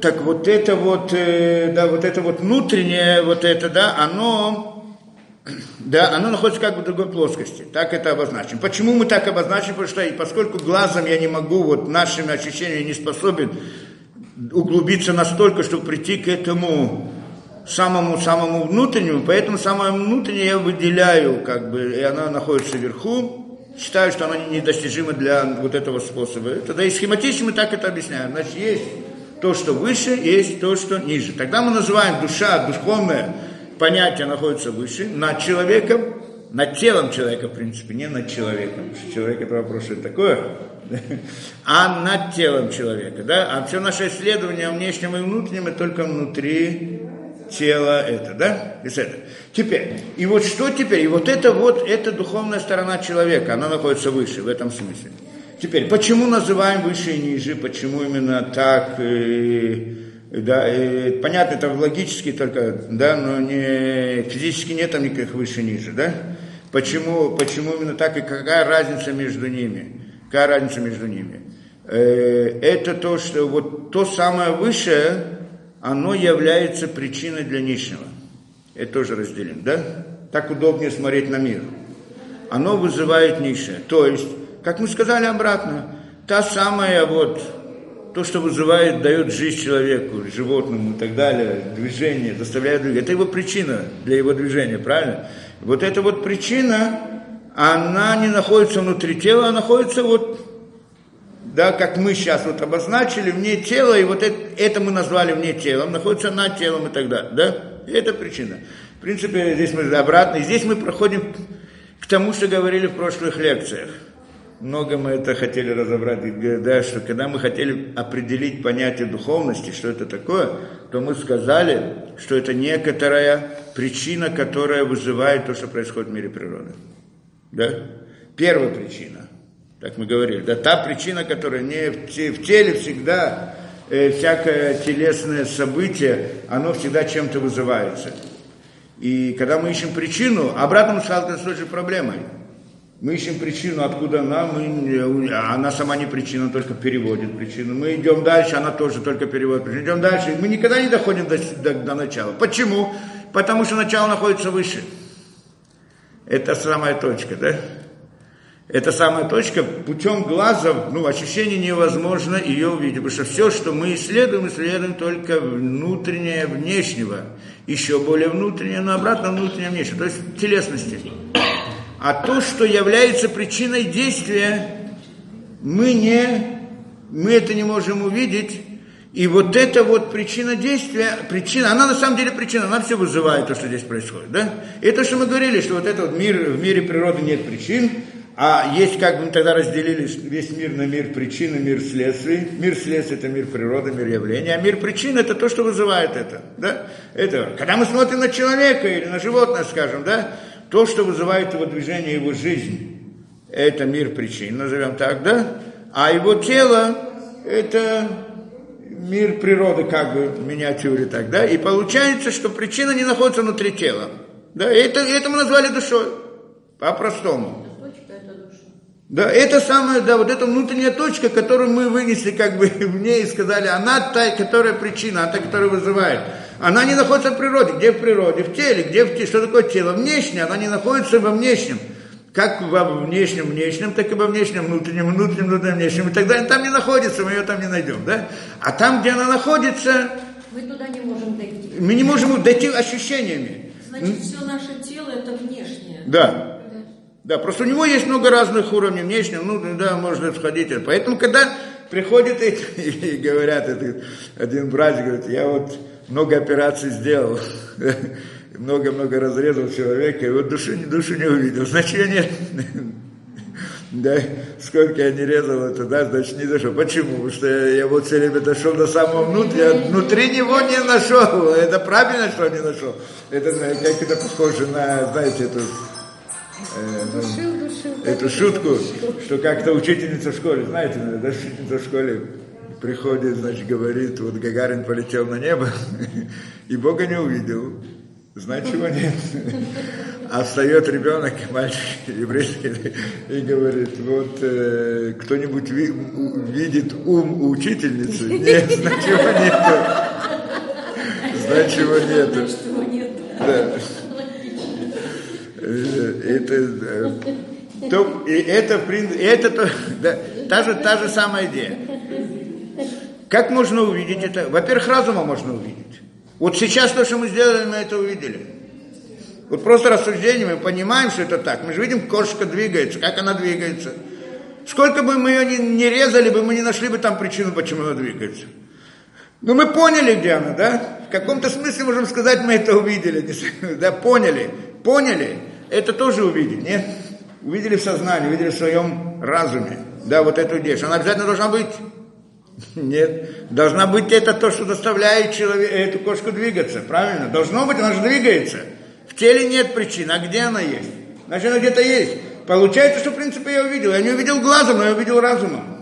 Так вот это вот, э, да, вот это вот внутреннее, вот это, да, оно, да, оно находится как бы в другой плоскости. Так это обозначим. Почему мы так обозначим? Потому что, поскольку глазом я не могу, вот нашими ощущениями не способен углубиться настолько, чтобы прийти к этому самому-самому внутреннему, поэтому самое внутреннее я выделяю, как бы, и она находится вверху, считаю, что она недостижима для вот этого способа. Тогда и схематично мы так это объясняем. Значит, есть то, что выше, есть то, что ниже. Тогда мы называем душа, духовное понятие находится выше, над человеком, над телом человека, в принципе, не над человеком. Человек это вопрос, что такое, а над телом человека. Да? А все наше исследование о внешнем и внутреннем, это только внутри тело это, да? это. Теперь, и вот что теперь? И вот это вот, это духовная сторона человека, она находится выше в этом смысле. Теперь, почему называем выше и ниже, почему именно так, э, да, э, понятно, это логически только, да, но не, физически нет там никаких выше и ниже, да? Почему, почему именно так и какая разница между ними? Какая разница между ними? Э, это то, что вот то самое высшее, оно является причиной для нижнего. Это тоже разделим, да? Так удобнее смотреть на мир. Оно вызывает низшее. То есть, как мы сказали обратно, та самая вот, то, что вызывает, дает жизнь человеку, животному и так далее, движение, заставляет двигаться, это его причина для его движения, правильно? Вот эта вот причина, она не находится внутри тела, а находится вот, да, как мы сейчас вот обозначили, вне тела, и вот это, это мы назвали вне телом, находится над телом и так далее, да? И это причина. В принципе, здесь мы обратно, здесь мы проходим к тому, что говорили в прошлых лекциях. Много мы это хотели разобрать, да, что когда мы хотели определить понятие духовности, что это такое, то мы сказали, что это некоторая причина, которая вызывает то, что происходит в мире природы. Да? Первая причина, так мы говорили, да, та причина, которая не в, в теле всегда, э, всякое телесное событие, оно всегда чем-то вызывается. И когда мы ищем причину, обратно мы сталкиваемся с той же проблемой. Мы ищем причину, откуда она, мы, она сама не причина, только переводит причину. Мы идем дальше, она тоже только переводит причину. Идем дальше, мы никогда не доходим до, до, до начала. Почему? Потому что начало находится выше. Это самая точка, да? Это самая точка, путем глаза, ну, ощущение невозможно ее увидеть, потому что все, что мы исследуем, исследуем только внутреннее, внешнего, еще более внутреннее, но обратно внутреннее, внешнее, то есть телесности. А то, что является причиной действия, мы не, мы это не можем увидеть, и вот эта вот причина действия, причина, она на самом деле причина, она все вызывает то, что здесь происходит, да? И то, что мы говорили, что вот этот мир, в мире природы нет причин, а есть, как бы мы тогда разделили весь мир на мир причины, мир следствий. Мир следствий – это мир природы, мир явления, а мир причин – это то, что вызывает это, да? Это, когда мы смотрим на человека или на животное, скажем, да, то, что вызывает его движение, его жизнь, это мир причин, назовем так, да? А его тело – это мир природы как бы в миниатюре так, да, и получается, что причина не находится внутри тела. Да, это, это мы назвали душой, по-простому. Да, это самая, да, вот эта внутренняя точка, которую мы вынесли как бы в ней и сказали, она та, которая причина, она та, которая вызывает. Она не находится в природе. Где в природе? В теле. Где в теле? Что такое тело? Внешнее. Она не находится во внешнем как во внешнем, внешнем, так и во внешнем, внутреннем, внутреннем, внутреннем, внешнем. И тогда там не находится, мы ее там не найдем. Да? А там, где она находится... Мы туда не можем дойти. Мы не можем дойти ощущениями. Значит, все наше тело это внешнее. Да. Да, просто у него есть много разных уровней внешнего, ну да, можно сходить. Поэтому, когда приходят эти и говорят, это, один брат говорит, я вот много операций сделал, много-много разрезал человека, и вот души, душу не увидел. Значит. Да, сколько я не резал это, да, значит, не дошел. Почему? Потому что я, я вот все время дошел до самого внутри, я внутри него не нашел. Это правильно, что не нашел. Это как это похоже на, знаете, эту, э, ну, эту шутку, что как-то учительница в школе, знаете, да, учительница в школе приходит, значит, говорит, вот Гагарин полетел на небо, и Бога не увидел. Знать чего нет. А встает ребенок, мальчик еврейский, и говорит, вот э, кто-нибудь ви, видит ум у учительницы? Нет, знать чего нету. Знать чего нету. Да. Э, это, то, и это, это да, та, же, та же самая идея. Как можно увидеть это? Во-первых, разума можно увидеть. Вот сейчас то, что мы сделали, мы это увидели. Вот просто рассуждение, мы понимаем, что это так. Мы же видим, кошка двигается, как она двигается. Сколько бы мы ее не, не резали бы, мы не нашли бы там причину, почему она двигается. Но мы поняли, где она, да? В каком-то смысле можем сказать, мы это увидели, да, поняли. Поняли, это тоже увидели, нет? Увидели в сознании, увидели в своем разуме, да, вот эту что она обязательно должна быть. Нет. Должна быть это то, что заставляет человек, эту кошку двигаться. Правильно? Должно быть, она же двигается. В теле нет причин. А где она есть? Значит, она где-то есть. Получается, что, в принципе, я увидел. Я не увидел глазом, но я увидел разумом.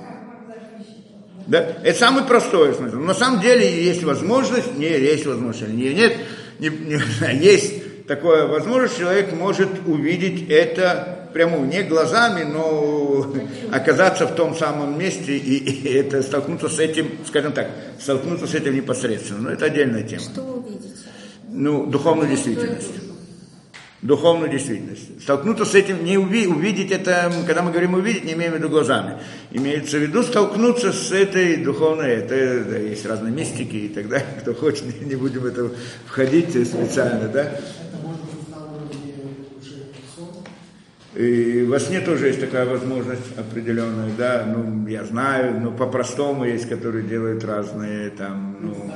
Да? Это самый простой смысл. На самом деле есть возможность, не, есть возможность, не, нет, не, не, есть такая возможность, человек может увидеть это прямо не глазами, но оказаться в том самом месте и, и это столкнуться с этим, скажем так, столкнуться с этим непосредственно. Но это отдельная тема. Что увидите? Ну, духовную действительность духовную действительность. Столкнуться с этим, не уви, увидеть это, когда мы говорим увидеть, не имеем в виду глазами. Имеется в виду столкнуться с этой духовной, это да, есть разные мистики и так далее, кто хочет, не будем в это входить специально, да. И во сне тоже есть такая возможность определенная, да, ну, я знаю, но по-простому есть, которые делают разные там, ну,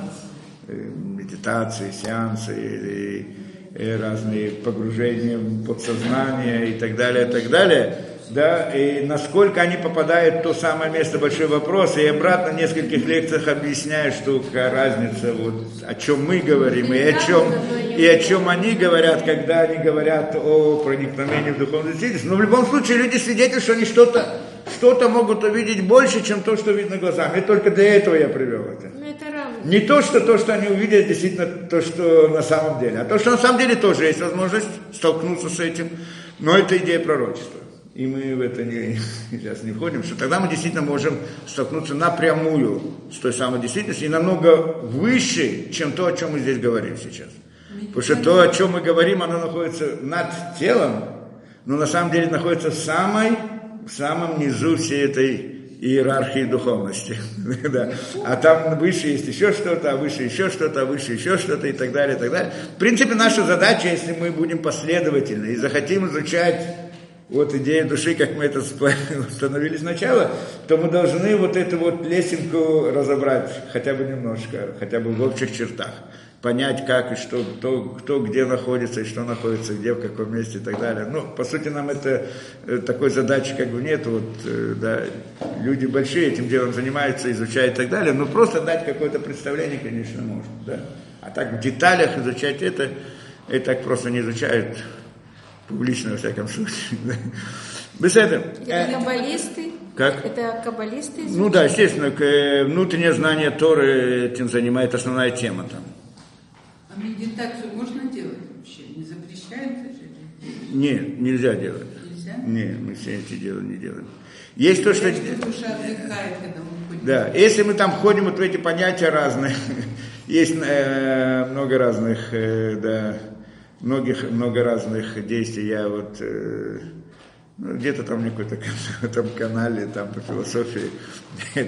э, медитации, сеансы, или разные погружения в подсознание и так далее, и так далее, да, и насколько они попадают в то самое место, большой вопрос, и обратно в нескольких лекциях объясняю, что какая разница, вот, о чем мы говорим, и о чем, и о чем они говорят, когда они говорят о проникновении в духовную действительность. Но в любом случае люди свидетельствуют, что они что-то что-то могут увидеть больше, чем то, что видно глазами. И только для этого я привел это. Ну, это Не то, что то, что они увидят, действительно то, что на самом деле. А то, что на самом деле тоже есть возможность столкнуться с этим. Но это идея пророчества. И мы в это не, сейчас не входим, что тогда мы действительно можем столкнуться напрямую с той самой действительностью и намного выше, чем то, о чем мы здесь говорим сейчас. Потому что то, о чем мы говорим, оно находится над телом, но на самом деле находится в самой в самом низу всей этой иерархии духовности. да. А там выше есть еще что-то, а выше еще что-то, а выше еще что-то и так далее, и так далее. В принципе, наша задача, если мы будем последовательны и захотим изучать вот идею души, как мы это установили сначала, то мы должны вот эту вот лесенку разобрать хотя бы немножко, хотя бы в общих чертах понять, как и что, кто, кто где находится и что находится, где, в каком месте и так далее. Ну, по сути, нам это э, такой задачи как бы нет. Вот, э, да, люди большие этим делом занимаются, изучают и так далее. Но просто дать какое-то представление, конечно, можно. Да. А так в деталях изучать это, это так просто не изучают публично, во всяком случае. Без этого. Это каббалисты? Как? Это каббалисты? Ну да, естественно, внутреннее знание Торы этим занимает основная тема там медитацию можно делать вообще? Не запрещается же? Нет, нельзя делать. Нельзя? Нет, мы все эти дела не делаем. Есть то, что... Душа отдыхает, когда мы ходим. Да, если мы там ходим вот в эти понятия разные, есть э, много разных, э, да, многих, много разных действий. Я вот э, ну, где-то там на какой-то там канале, там по философии,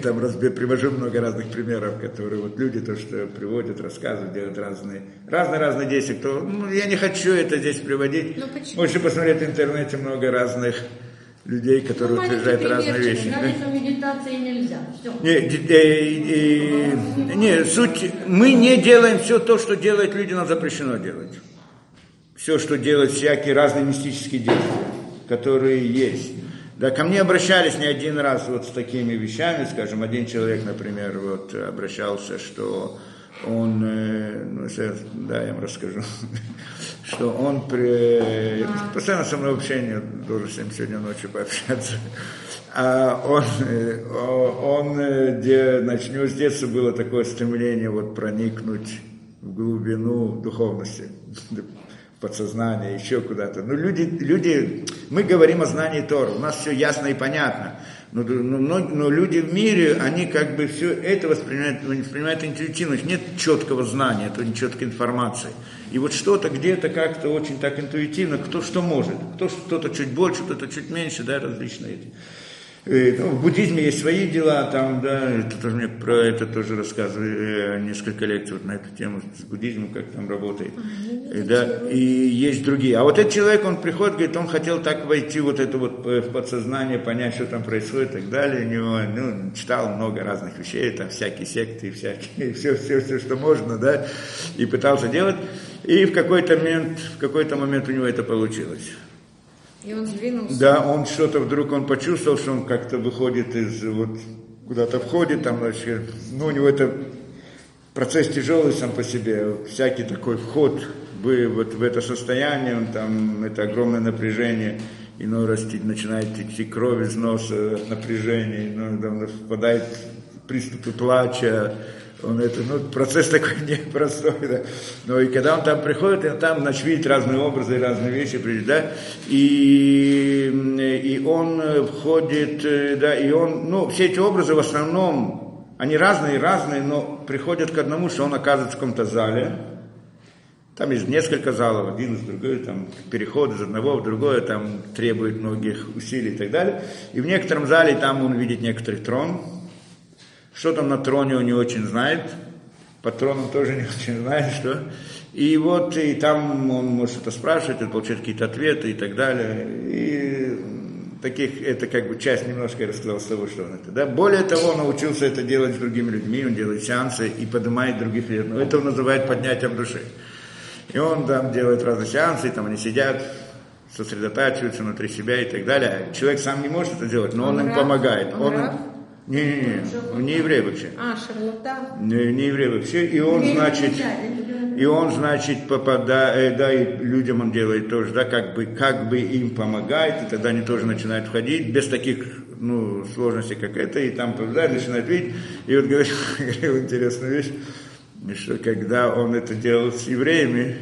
там разбер, привожу много разных примеров, которые вот люди то, что приводят, рассказывают, делают разные, разные-разные действия. Кто, ну, я не хочу это здесь приводить. Ну, Можете посмотреть в интернете много разных людей, которые ну, утверждают разные вещи. Да? медитации нельзя. Все. Не, э, э, не, суть, мы не делаем все то, что делают люди, нам запрещено делать. Все, что делают всякие разные мистические действия которые есть. Да, ко мне обращались не один раз вот с такими вещами, скажем, один человек, например, вот обращался, что он, э, ну, сейчас, да, я вам расскажу, что он при, постоянно со мной общение, должен с ним сегодня ночью пообщаться, а он, э, он, где, значит, у него с детства было такое стремление вот проникнуть в глубину духовности, подсознание, еще куда-то. Ну, люди, люди, мы говорим о знании Тора, у нас все ясно и понятно. Но, но, но люди в мире, они как бы все это воспринимают, воспринимают интуитивно, нет четкого знания, это не четкой информации. И вот что-то где-то как-то очень так интуитивно, кто что может, кто что-то чуть больше, кто-то чуть меньше, да, различные эти. Ну, в буддизме есть свои дела, там, да, это тоже мне про это тоже рассказывали, э, несколько лекций вот на эту тему с буддизмом, как там работает. И, да, и есть другие. А вот этот человек, он приходит, говорит, он хотел так войти вот это вот э, в подсознание, понять, что там происходит и так далее. У него, ну, читал много разных вещей, там всякие секты, всякие, все, все, все, что можно, да, и пытался делать. И в какой-то момент, в какой-то момент у него это получилось. И он сдвинулся. Да, он что-то вдруг он почувствовал, что он как-то выходит из вот куда-то входит, там, вообще, ну, у него это процесс тяжелый сам по себе, всякий такой вход в, вот в это состояние, он там, это огромное напряжение, иной раз начинает идти кровь из носа от напряжения, иной там впадает приступы плача, он это, ну, процесс такой непростой, да. Но и когда он там приходит, он там, значит, видит разные образы, разные вещи, да, и, и он входит, да, и он, ну, все эти образы в основном, они разные, разные, но приходят к одному, что он оказывается в каком-то зале, там есть несколько залов, один из другой, там переход из одного в другое, там требует многих усилий и так далее. И в некотором зале там он видит некоторый трон, что там на троне он не очень знает, по трону тоже не очень знает, что. И вот, и там он может это спрашивать, он получает какие-то ответы и так далее. И таких, это как бы часть немножко я рассказал с того, что он это. Да? Более того, он научился это делать с другими людьми, он делает сеансы и поднимает других людей. Но это он называет поднятием души. И он там делает разные сеансы, и там они сидят, сосредотачиваются внутри себя и так далее. Человек сам не может это делать, но он, он им помогает. Он, он не, не, не, он не еврей вообще. А, шарлатан. Не, не еврей вообще. И он, значит, и он, значит, попадает, да, и людям он делает тоже, да, как бы, как бы им помогает, и тогда они тоже начинают входить, без таких, ну, сложностей, как это, и там попадает, начинают видеть. И вот говорил, говорил интересную вещь, что когда он это делал с евреями,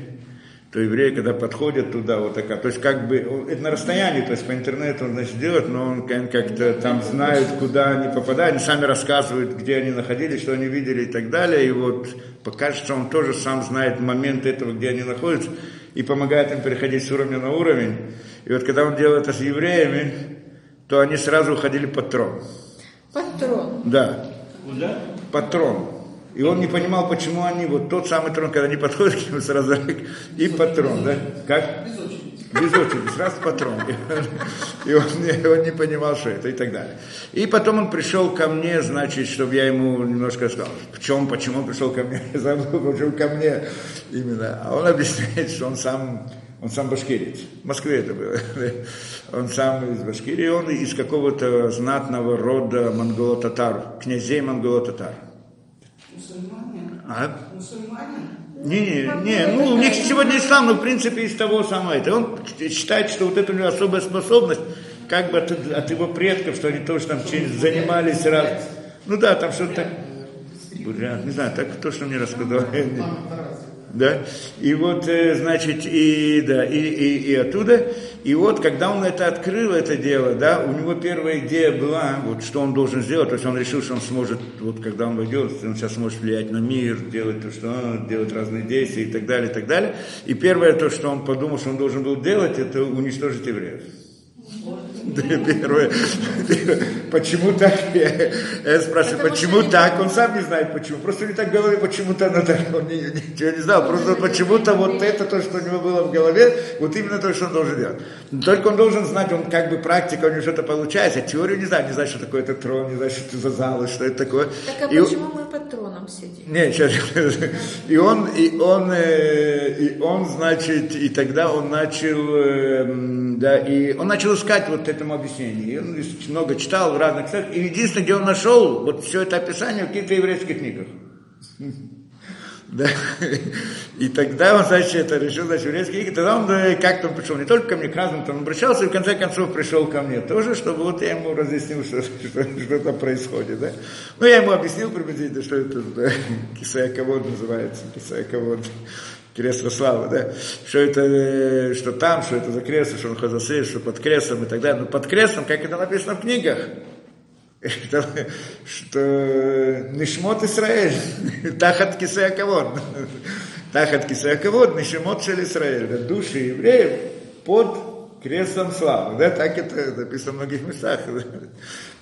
то евреи, когда подходят туда, вот такая, то есть как бы, это на расстоянии, то есть по интернету он, значит, делает, но он как-то там знает, куда они попадают, они сами рассказывают, где они находились, что они видели и так далее, и вот покажется, он тоже сам знает момент этого, где они находятся, и помогает им переходить с уровня на уровень. И вот когда он делал это с евреями, то они сразу уходили под трон. Под трон? Да. Куда? Под трон. И он не понимал, почему они, вот тот самый трон, когда они подходят к нему сразу, и патрон, да? Как? Без очереди. Без очереди, сразу патрон. И он не, он не понимал, что это, и так далее. И потом он пришел ко мне, значит, чтобы я ему немножко сказал, в чем, почему он пришел ко мне, я забыл, почему ко мне именно. А он объясняет, что он сам он сам башкирец. В Москве это было. Он сам из Башкирии, он из какого-то знатного рода монголо-татар, князей монголо-татар. Мусульмане? А? Мусульмане? Не, не, не, ну у них сегодня ислам, но в принципе из того самого. Это он считает, что вот это у него особая способность, как бы от, от его предков, что они тоже там чем занимались раз. Ну да, там что-то не знаю, так точно мне рассказал. Да? И вот, э, значит, и, да, и, и, и оттуда, и вот, когда он это открыл, это дело, да, у него первая идея была, вот, что он должен сделать, то есть он решил, что он сможет, вот, когда он войдет, он сейчас сможет влиять на мир, делать то, что он, делать разные действия и так далее, и так далее. И первое, то, что он подумал, что он должен был делать, это уничтожить евреев. Первое. Почему так? Я спрашиваю, Потому почему что так? Он сам не знает почему. Просто не так голове, почему-то оно так. Он не- ничего не знал. Просто почему-то вот это то, что у него было в голове, вот именно то, что он должен делать. Но Только он должен знать, он как бы практика, у него что-то получается. Теорию не знает, не знает, что такое это трон, не знает, что это за залы, что это такое. Так а И- почему мы под троном сидим? не, сейчас. И он, и он, э, и он, значит, и тогда он начал, э, м, да, и он начал искать вот этому объяснение. И он много читал в разных книгах. И единственное, где он нашел вот все это описание в каких-то еврейских книгах. Да. И тогда он, значит, это решил, значит, еврейские книги. Тогда он э, как-то пришел не только ко мне, к разным там обращался, и в конце концов пришел ко мне тоже, чтобы вот я ему разъяснил, что, что, что там происходит. Да? Ну, я ему объяснил приблизительно, что это да, кисаяковод называется, кисаяковод. Кресло славы, да, что это, э, что там, что это за кресло, что он хазасей, что под креслом и так далее. Но под креслом, как это написано в книгах, что, что Нишмот Исраэль, Тахат Кисеяковод, Тахат Кисеяковод, Нишмот Шель Исраэль, да, души евреев под крестом славы, да, так это написано в многих местах.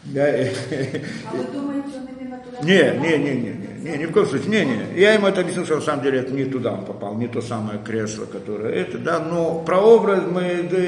Да, и- А вы думаете, он именно туда не, не, не, не, не, не, ни в коем случае, не, не. Я ему это объяснил, что на самом деле это не туда он попал, не то самое кресло, которое это, да, но прообраз мы, да,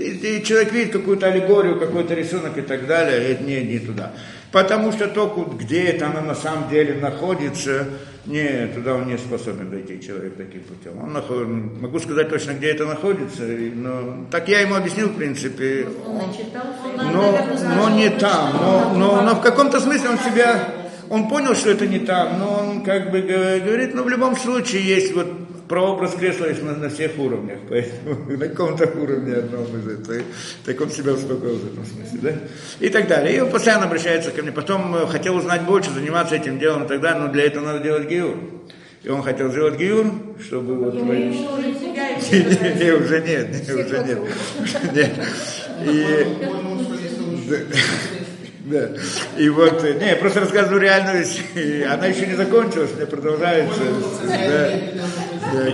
и- человек видит какую-то аллегорию, какой-то рисунок и так далее, это не, не туда. Потому что то, где это оно на самом деле находится, не, туда он не способен дойти, человек, таким путем. Он наход... Могу сказать точно, где это находится, но так я ему объяснил, в принципе. Он, но, но не там, но, но, но в каком-то смысле он себя, он понял, что это не там, но он как бы говорит, ну в любом случае есть вот прообраз кресла есть на, на всех уровнях, поэтому на каком-то уровне одном из этого. Так он себя успокоил в этом смысле, да? И так далее. И он постоянно обращается ко мне. Потом э, хотел узнать больше, заниматься этим делом и так далее, но для этого надо делать гиур. И он хотел сделать гиур, чтобы вот... Не, не, уже нет, не, уже нет. Нет. И... Да. И вот, э, не, я просто рассказываю реальную, она еще не закончилась, мне продолжается. Да.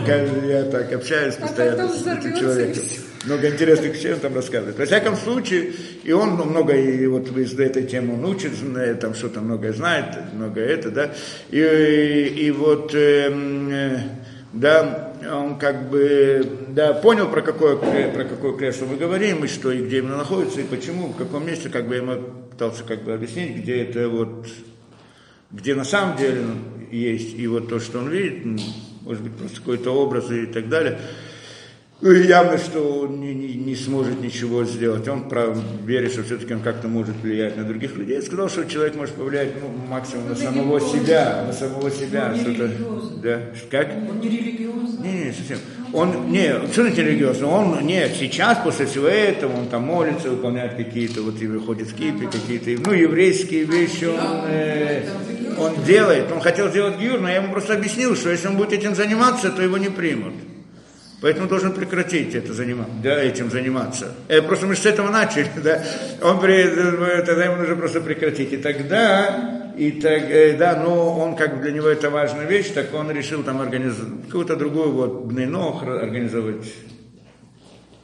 Да, я так общаюсь постоянно с этим человеком. Много интересных вещей он там рассказывает. Во всяком случае, и он ну, много, и вот из этой темы он учит, там что-то многое знает, много это, да. И, и, и вот, эм, э, да, он как бы, да, понял, про какое, про какое кресло мы говорим, и что, и где именно находится, и почему, в каком месте, как бы ему пытался как бы объяснить, где это вот, где на самом деле есть, и вот то, что он видит, может быть, просто какой-то образ и так далее. Ну, явно, что он не, не, не сможет ничего сделать. Он прав, верит, что все-таки он как-то может влиять на других людей. Я сказал, что человек может повлиять ну, максимум на самого себя, на самого себя. Что-то, да. Как? Он не религиозный. Не, не, совсем. Он, не, что не религиозный? Он, нет, сейчас, после всего этого, он там молится, выполняет какие-то, вот и выходит в кипе, какие-то, ну, еврейские вещи он, э, он делает. Он хотел сделать гиюр, но я ему просто объяснил, что если он будет этим заниматься, то его не примут. Поэтому должен прекратить это заниматься, да, этим заниматься. Э, просто мы с этого начали, да. Он при, тогда ему нужно просто прекратить. И тогда, и так, э, да, но он как бы для него это важная вещь, так он решил там организовать какую-то другую вот бнейнох организовать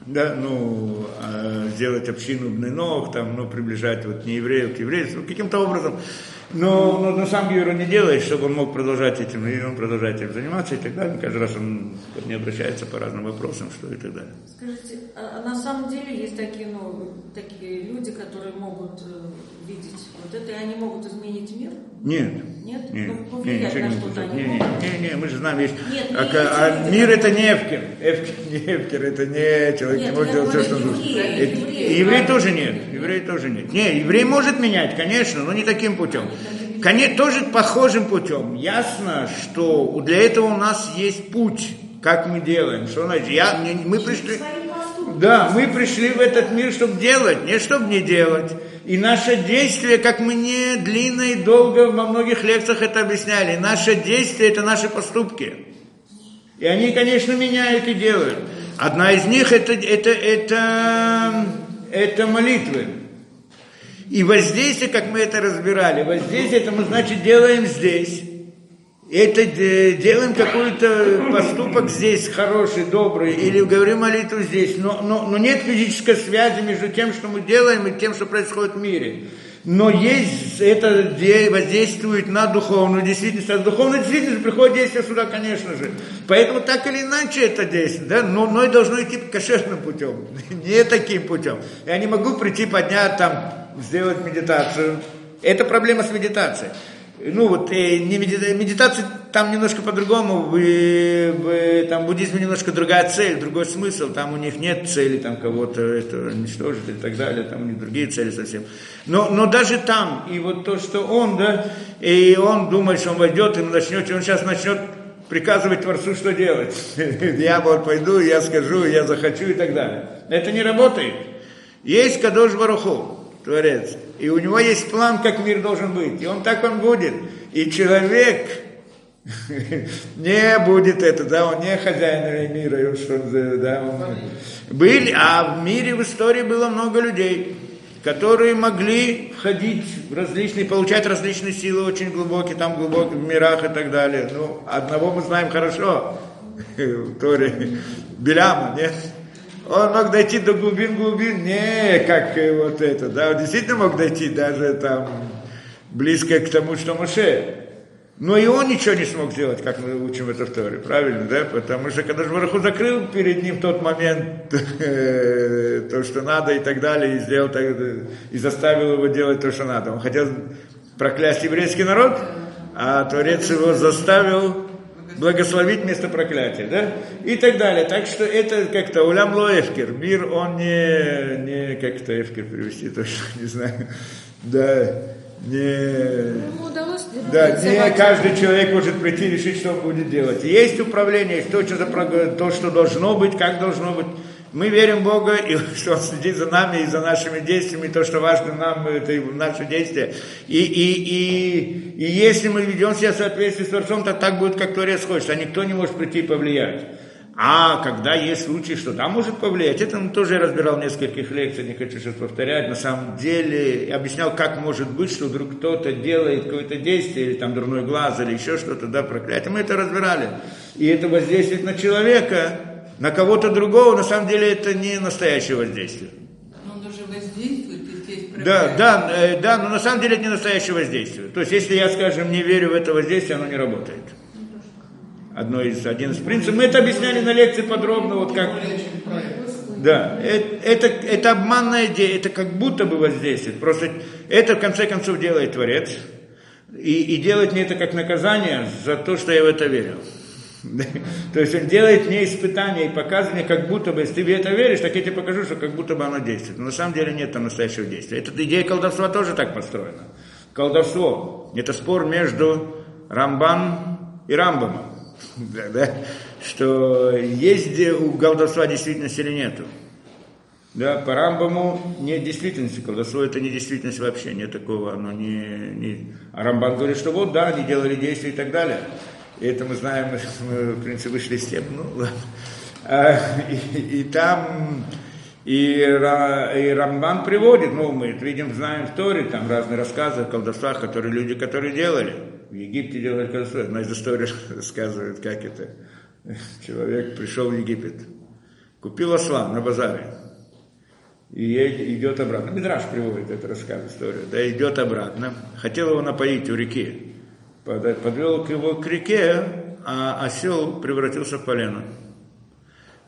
да, ну, э, сделать общину бнейнох, там, ну, приближать вот не евреев к еврейству, каким-то образом но, но, но сам Гюра не делает, чтобы он мог продолжать этим, и он продолжает этим заниматься и так далее. Каждый раз он ко мне обращается по разным вопросам, что и так далее. Скажите, а, а на самом деле есть такие, ну, такие люди, которые могут э, видеть вот это, и они могут изменить мир? Нет. Нет? Нет, ну, нет, что-то не, не, не, не, мы же знаем, есть. Нет, а, а, а мир это не Эвкер. Эвкер не Эвкер, это не человек нет, не может делать все, что нужно. Еврей тоже нет. Еврей тоже нет. Не, еврей может менять, конечно, но не таким путем. Конечно, тоже похожим путем. Ясно, что для этого у нас есть путь, как мы делаем. Что значит? Я, мы пришли... Да, мы пришли в этот мир, чтобы делать, не чтобы не делать. И наше действие, как мы не длинно и долго во многих лекциях это объясняли, наше действие – это наши поступки. И они, конечно, меняют и делают. Одна из них это, это, это, это молитвы. И воздействие, как мы это разбирали, воздействие это мы, значит, делаем здесь. Это делаем какой-то поступок здесь хороший, добрый, или говорим молитву здесь, но, но, но нет физической связи между тем, что мы делаем, и тем, что происходит в мире. Но есть, это воздействует на духовную действительность, а духовная действительность приходит действие сюда, конечно же. Поэтому так или иначе это действие, да, но, но и должно идти кошерным путем, не таким путем. Я не могу прийти поднять там сделать медитацию. Это проблема с медитацией. Ну вот, э, не медита... медитация там немножко по-другому, в, в, там буддизме немножко другая цель, другой смысл, там у них нет цели там кого-то это уничтожить и так далее, там у них другие цели совсем. Но, но даже там, и вот то, что он, да, и он думает, что он войдет и начнет, и он сейчас начнет приказывать Творцу, что делать. Я вот пойду, я скажу, я захочу и так далее. Это не работает. Есть Кадош Баруху. Творец. И у него есть план, как мир должен быть. И он так он будет. И человек не будет это, да, он не хозяин мира, что, да, он... Были, а в мире, в истории было много людей, которые могли входить в различные, получать различные силы очень глубокие, там глубокие в мирах и так далее. Ну, одного мы знаем хорошо, в Торе, Беляма, нет? Он мог дойти до глубин глубин, не как вот это, да, он действительно мог дойти даже там близко к тому, что Моше. Но и он ничего не смог сделать, как мы учим это в Торе, правильно, да? Потому что когда Жвараху закрыл перед ним тот момент, то, что надо и так далее, и сделал так, и заставил его делать то, что надо. Он хотел проклясть еврейский народ, а Творец его заставил благословить вместо проклятия, да? И так далее. Так что это как-то улям лоэфкер. Мир, он не, не как-то эфкер привести, точно не знаю. Да, не, да, не каждый человек может прийти и решить, что он будет делать. Есть управление, есть то, что, то, что должно быть, как должно быть. Мы верим Бога, и что Он следит за нами и за нашими действиями, то, что важно нам, это наши действия. И, и, и, и если мы ведем себя в соответствии с Творцом, то так будет, как Творец хочет, а никто не может прийти и повлиять. А когда есть случай, что там может повлиять, это он тоже разбирал в нескольких лекциях, не хочу сейчас повторять, на самом деле объяснял, как может быть, что вдруг кто-то делает какое-то действие, или там дурной глаз, или еще что-то, да, проклятие. Мы это разбирали. И это воздействует на человека, на кого-то другого, на самом деле это не настоящее воздействие. Он уже воздействует, Да, да, э, да, но на самом деле это не настоящее воздействие. То есть, если я, скажем, не верю в это воздействие, оно не работает одно из, один из принципов. Мы это объясняли на лекции подробно, вот как... Да, это, это, это обманная идея, это как будто бы воздействует. Просто это в конце концов делает Творец. И, и делает мне это как наказание за то, что я в это верил. То есть он делает мне испытания и показывает как будто бы, если ты в это веришь, так я тебе покажу, что как будто бы оно действует. Но на самом деле нет там настоящего действия. Эта идея колдовства тоже так построена. Колдовство – это спор между Рамбан и Рамбамом да, да, что есть у колдовства действительность или нету. Да, по Рамбаму нет действительности, колдовство это не действительность вообще, нет такого, оно не, не... А Рамбан говорит, что вот, да, они делали действия и так далее. И это мы знаем, мы, в принципе, вышли из тем, ну ладно. А, и, и там и, и Рамбан приводит, ну, мы это видим, знаем в Торе, там разные рассказы о колдовствах, которые люди, которые делали. В Египте делали колдовство. Одна из историй рассказывает, как это. Человек пришел в Египет, купил осла на базаре, и идет обратно. Мидраш приводит этот рассказ, историю. Да, идет обратно. Хотел его напоить у реки. Подвел его к реке, а осел превратился в полено.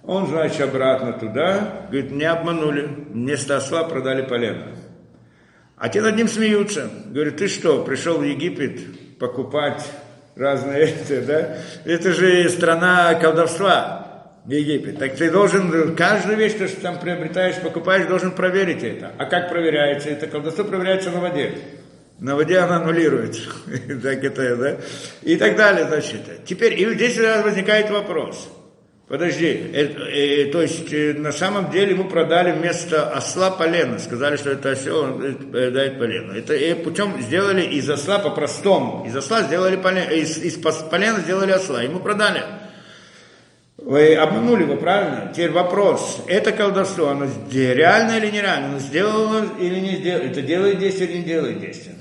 Он, значит, обратно туда, говорит, не обманули, вместо осла продали полено. А те над ним смеются. Говорят, ты что, пришел в Египет покупать разные это, да? Это же страна колдовства, Египет. Так ты должен, каждую вещь, что ты там приобретаешь, покупаешь, должен проверить это. А как проверяется? Это колдовство проверяется на воде. На воде она аннулируется. так это, да? И так далее, значит. Теперь, и здесь возникает вопрос – Подожди, э, э, то есть э, на самом деле ему продали вместо осла полено, сказали, что это осел, он э, дает полено. Это э, путем сделали из осла по-простому, из осла сделали полено, из, из полена сделали осла, ему продали. Вы обманули его, правильно? Теперь вопрос, это колдовство, оно реально или нереально? Оно сделало или не сделало? Это делает действие или не делает действие?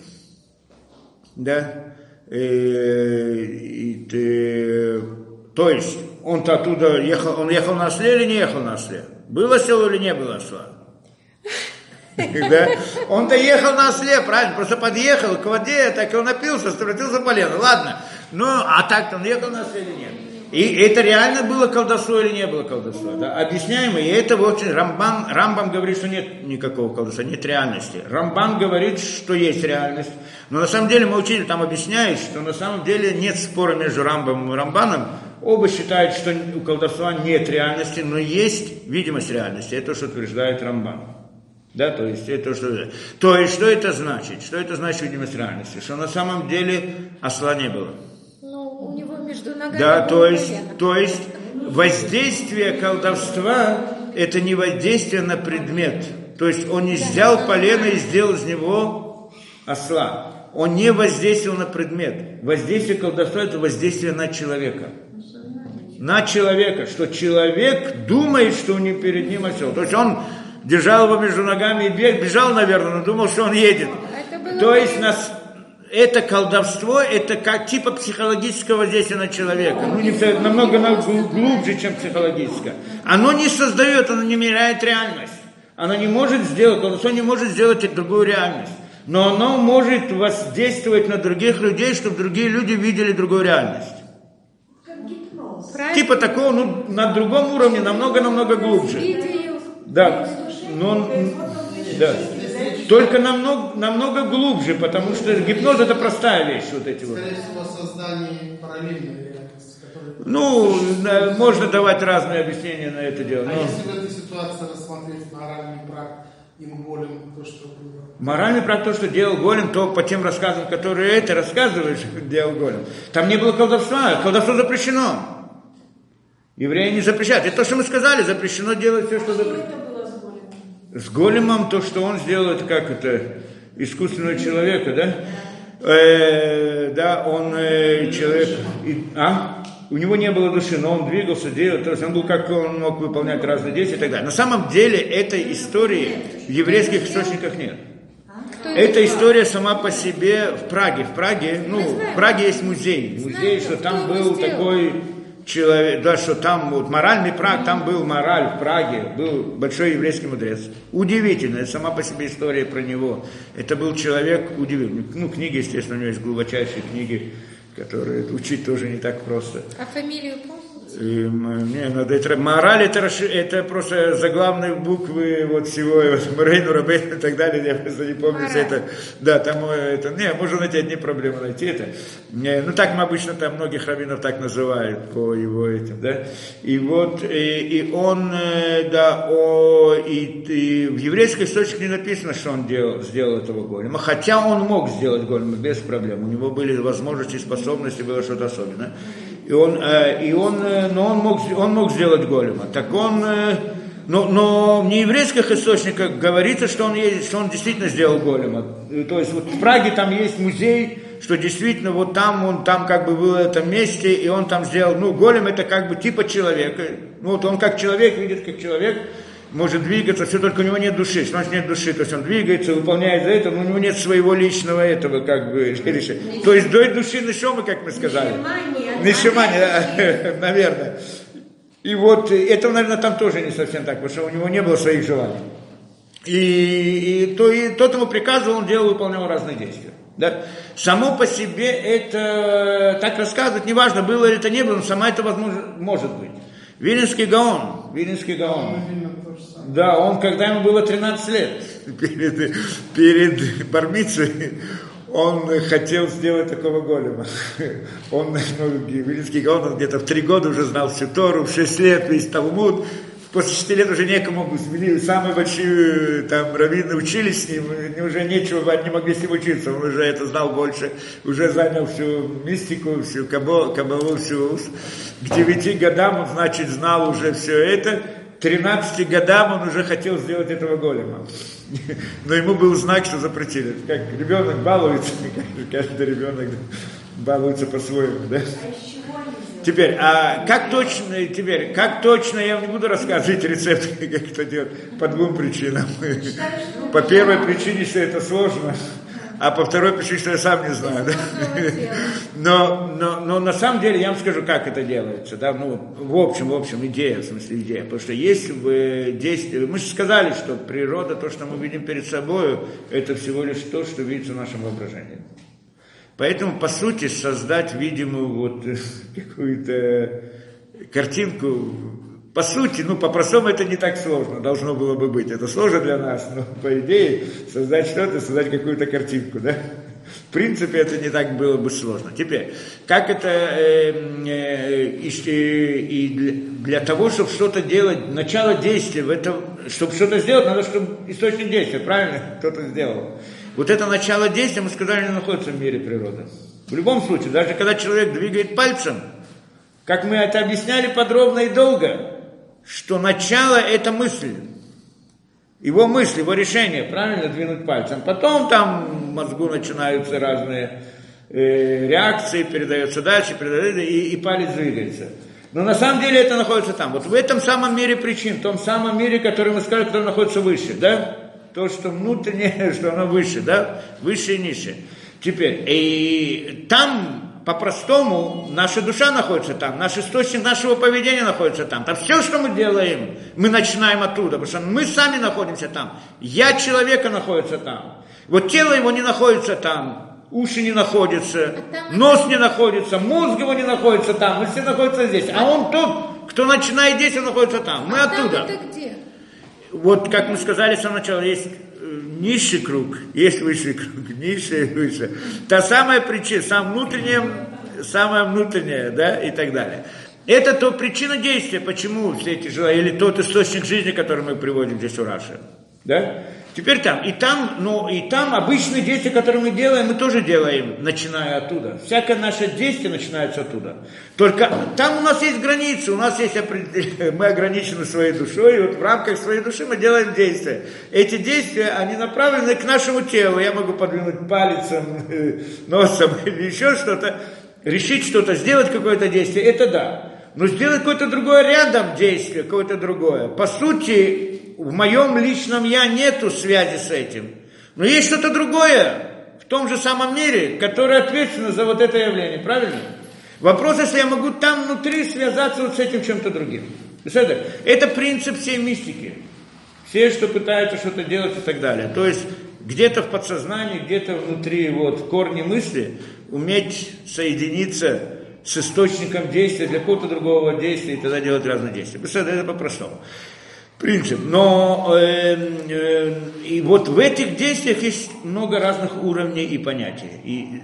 Да? И, и, и, то есть, он-то оттуда ехал, он ехал на осле или не ехал на осле? Было осел или не было осла? Да? Он-то ехал на осле, правильно, просто подъехал к воде, так и он напился, превратился в полено. Ладно, ну, а так-то он ехал на осле или нет? И это реально было колдовство или не было колдовства? Да? Объясняем, и это очень... Рамбан, Рамбам говорит, что нет никакого колдовства, нет реальности. Рамбан говорит, что есть реальность. Но на самом деле мы учили, там объясняет, что на самом деле нет спора между Рамбамом и Рамбаном, Оба считают, что у колдовства нет реальности, но есть видимость реальности. Это что утверждает Рамбан. Да, то есть это что То есть что это значит? Что это значит видимость реальности? Что на самом деле осла не было. Ну, у него между ногами Да, то есть, то есть воздействие колдовства это не воздействие на предмет. То есть он не взял полено и сделал из него осла. Он не воздействовал на предмет. Воздействие колдовства это воздействие на человека на человека, что человек думает, что у него перед ним осел. То есть он держал его между ногами и бег, бежал, наверное, но думал, что он едет. То есть нас, это колдовство, это как типа психологического воздействия на человека. Ну, не, намного глубже, чем психологическое. Оно не создает, оно не меняет реальность. Оно не может сделать, колдовство не может сделать другую реальность. но оно может воздействовать на других людей, чтобы другие люди видели другую реальность. Типа такого, ну, на другом уровне, намного-намного глубже. Да, но, да. Только намного, намного глубже, потому что гипноз это простая вещь, вот эти вот. Скорее всего, создание параллельной реальности. которая- Ну, можно давать разные объяснения на это дело. А но- если в этой ситуации рассмотреть моральный брак им голем, то что было? Моральный про то, что делал Голем, то по тем рассказам, которые это рассказываешь, делал Голем. Там не было колдовства, колдовство запрещено. Евреи не запрещают. Это то, что мы сказали, запрещено делать все, что запрещено. С големом то, что он сделал, это как это, искусственного человека, да? Э, да, он э, человек, и- а? У него не было души, но он двигался, делал, то есть он был как он мог выполнять разные действия и так далее. На самом деле этой истории в еврейских источниках нет. Эта история сама по себе в Праге. В Праге, ну, в Праге есть музей. Музей, что там был такой человек, да, что там вот моральный Праг, там был мораль в Праге, был большой еврейский мудрец. Удивительная сама по себе история про него. Это был человек удивительный. Ну, книги, естественно, у него есть глубочайшие книги, которые учить тоже не так просто. А фамилию помните? М, не, надо это, мораль это, это просто заглавные буквы вот всего, и вот Морейну, Рабейну и так далее, я просто не помню, все это, да, там э, это, не, можно найти, это не проблема найти это. Не, ну так мы обычно там многих раввинов так называют по его этим, да. И вот, и, и он, э, да, о, и, и в еврейской источнике не написано, что он делал, сделал этого голема, хотя он мог сделать голема без проблем, у него были возможности, способности, было что-то особенное. И он, э, и он, э, но он мог, он мог сделать голема. Так он, э, но, но в нееврейских источниках говорится, что он, есть, что он действительно сделал голема. То есть вот в Праге там есть музей, что действительно вот там он там как бы был в этом месте, и он там сделал, ну голем это как бы типа человека. Ну вот он как человек, видит как человек, может двигаться, все только у него нет души. Что значит нет души? То есть он двигается, выполняет за это, но у него нет своего личного этого как бы решения. То есть до души нишомы, как мы сказали. Нишимани, да, наверное. И вот это, наверное, там тоже не совсем так, потому что у него не было своих желаний. И, и, то, и тот ему приказывал, он делал, выполнял разные действия. Да? Само по себе это так рассказывать, неважно, было ли это не было, но сама это возможно, может быть. Виленский Гаон, Виленский Гаон, Видно то же самое. Да, он, когда ему было 13 лет, перед, перед Бармицей, он хотел сделать такого голема. Он, ну, Гаон, он где-то в три года уже знал всю Тору, в 6 лет весь Талмуд, после 6 лет уже некому, смели- самые большие там раввины учились с ним, уже нечего, они не могли с ним учиться, он уже это знал больше, уже занял всю мистику, всю кабо- кабалу, всю, к 9 годам он, значит, знал уже все это, 13 годам он уже хотел сделать этого голема. Но ему был знак, что запретили. Как ребенок балуется, каждый ребенок балуется по-своему, да? Теперь, а как точно, теперь, как точно, я не буду рассказывать рецепт, как это делать, по двум причинам. По первой причине, что это сложно, а по второй причине, что я сам не знаю. Да? Но, но, но на самом деле я вам скажу, как это делается. Да? Ну, в общем, в общем, идея, в смысле идея. Потому что есть в действии, мы же сказали, что природа, то, что мы видим перед собой, это всего лишь то, что видится в нашем воображении. Поэтому, по сути, создать видимую вот какую-то картинку, по сути, ну, по-простому это не так сложно, должно было бы быть. Это сложно для нас, но по идее создать что-то, создать какую-то картинку, да? В принципе, это не так было бы сложно. Теперь, как это, э, э, и, и для, для того, чтобы что-то делать, начало действия, в этом, чтобы что-то сделать, надо, чтобы источник действия, правильно, кто-то сделал. Вот это начало действия, мы сказали, не находится в мире природы. В любом случае, даже когда человек двигает пальцем, как мы это объясняли подробно и долго, что начало – это мысль. Его мысль, его решение, правильно, двинуть пальцем. Потом там в мозгу начинаются разные э, реакции, передается дальше, передается, и, и палец двигается. Но на самом деле это находится там. Вот в этом самом мире причин, в том самом мире, который мы сказали, который находится выше, да? То, что внутреннее, что оно выше, да? Выше и ниже. Теперь, и там по-простому наша душа находится там, наш источник нашего поведения находится там. Там все, что мы делаем, мы начинаем оттуда, потому что мы сами находимся там. Я человека находится там. Вот тело его не находится там, уши не находятся, А нос не находится, мозг его не находится там, мы все находятся здесь. А он тот, кто начинает здесь, он находится там. Мы а оттуда. Вот, как мы сказали с самого начала, есть низший круг, есть высший круг, низший и выше. Та самая причина, самая внутренняя, самая внутренняя, да, и так далее. Это то причина действия, почему все эти желания, или тот источник жизни, который мы приводим здесь у Раши. Да? Теперь там, и там, ну, и там обычные действия, которые мы делаем, мы тоже делаем, начиная оттуда. Всякое наше действие начинается оттуда. Только там у нас есть границы, у нас есть определенные, мы ограничены своей душой, и вот в рамках своей души мы делаем действия. Эти действия, они направлены к нашему телу. Я могу подвинуть пальцем, носом или еще что-то, решить что-то, сделать какое-то действие, это да. Но сделать какое-то другое рядом действие, какое-то другое. По сути, в моем личном я нету связи с этим. Но есть что-то другое в том же самом мире, которое ответственно за вот это явление, правильно? Вопрос, если я могу там внутри связаться вот с этим чем-то другим. Это, это принцип всей мистики. Все, что пытаются что-то делать и так далее. То есть где-то в подсознании, где-то внутри вот корни мысли уметь соединиться с источником действия для какого-то другого действия и тогда делать разные действия. Это, это по-простому. Принцип. Но э, э, и вот в этих действиях есть много разных уровней и понятий. И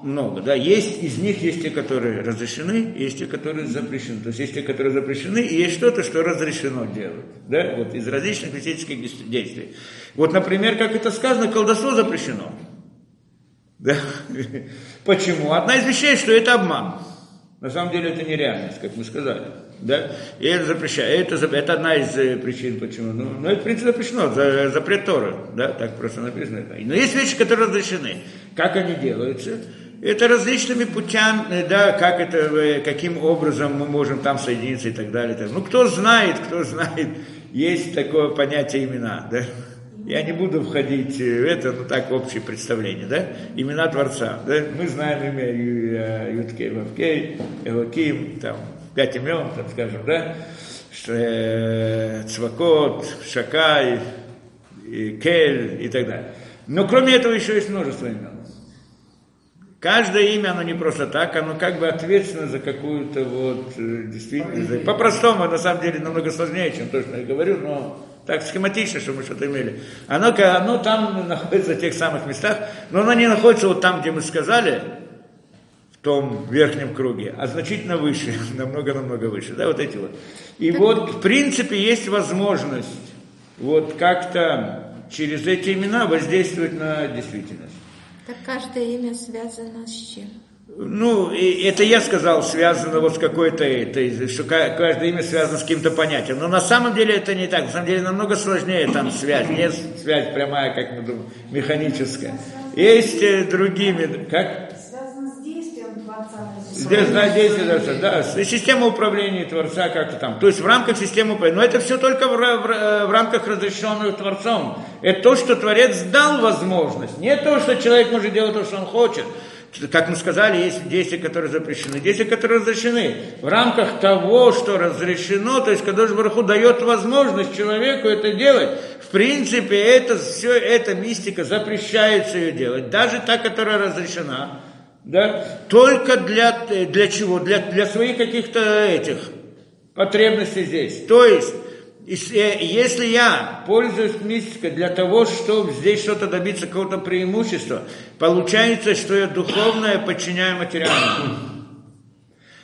много, да. Есть из них есть те, которые разрешены, есть те, которые запрещены. То есть есть те, которые запрещены, и есть что-то, что разрешено делать, да, вот из различных физических действий. Вот, например, как это сказано, колдовство запрещено. Да? Почему? Одна из вещей, что это обман. На самом деле это нереальность, как мы сказали. Да? И это запрещает. Это, это одна из э, причин, почему. Ну, ну это, в принципе, запрещено. За, запрет Тора. Да? Так просто написано. Но есть вещи, которые разрешены. Как они делаются? Это различными путями, да, как это, э, каким образом мы можем там соединиться и так далее. Ну, кто знает, кто знает, есть такое понятие имена, да. Я не буду входить в это, ну так, общее представление, да? Имена Творца, да? Мы знаем имя Юткей, Вавкей, Элоким, там, пять имен, там, скажем, да? Цвакот, Шакай, Кель и так далее. Но кроме этого еще есть множество имен. Каждое имя, оно не просто так, оно как бы ответственно за какую-то вот действительно. По-простому, на самом деле, намного сложнее, чем то, что я говорю, но так схематично, чтобы мы что-то имели. Оно, оно там находится в тех самых местах, но оно не находится вот там, где мы сказали, в том верхнем круге, а значительно выше, намного-намного выше, да, вот эти вот. И вот, в принципе, есть возможность вот как-то через эти имена воздействовать на действительность. Так каждое имя связано с чем? Ну, это я сказал, связано вот с какой-то этой, что каждое имя связано с каким-то понятием. Но на самом деле это не так. На самом деле намного сложнее там связь. Нет связь прямая, как мы думаем, механическая. Есть э, другими, как? Связано с действием Творца. Здесь, да, действие Творца, да, система управления Творца как-то там. То есть в рамках системы управления. Но это все только в, в, в рамках разрешенного Творцом. Это то, что Творец дал возможность. Не то, что человек может делать то, что он хочет как мы сказали, есть действия, которые запрещены, действия, которые разрешены. В рамках того, что разрешено, то есть Кадош Бараху дает возможность человеку это делать. В принципе, это, все эта мистика запрещается ее делать. Даже та, которая разрешена. Да? Только для, для чего? Для, для своих каких-то этих потребностей здесь. То есть, если я пользуюсь мистикой для того, чтобы здесь что-то добиться, какого-то преимущества, получается, что я духовное подчиняю материальному.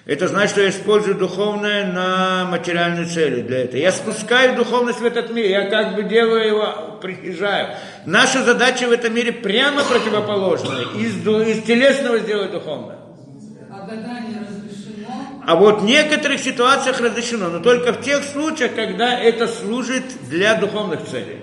Это значит, что я использую духовное на материальные цели для этого. Я спускаю духовность в этот мир, я как бы делаю его, приезжаю. Наша задача в этом мире прямо противоположная. Из, из телесного сделать духовное. А вот в некоторых ситуациях разрешено, но только в тех случаях, когда это служит для духовных целей.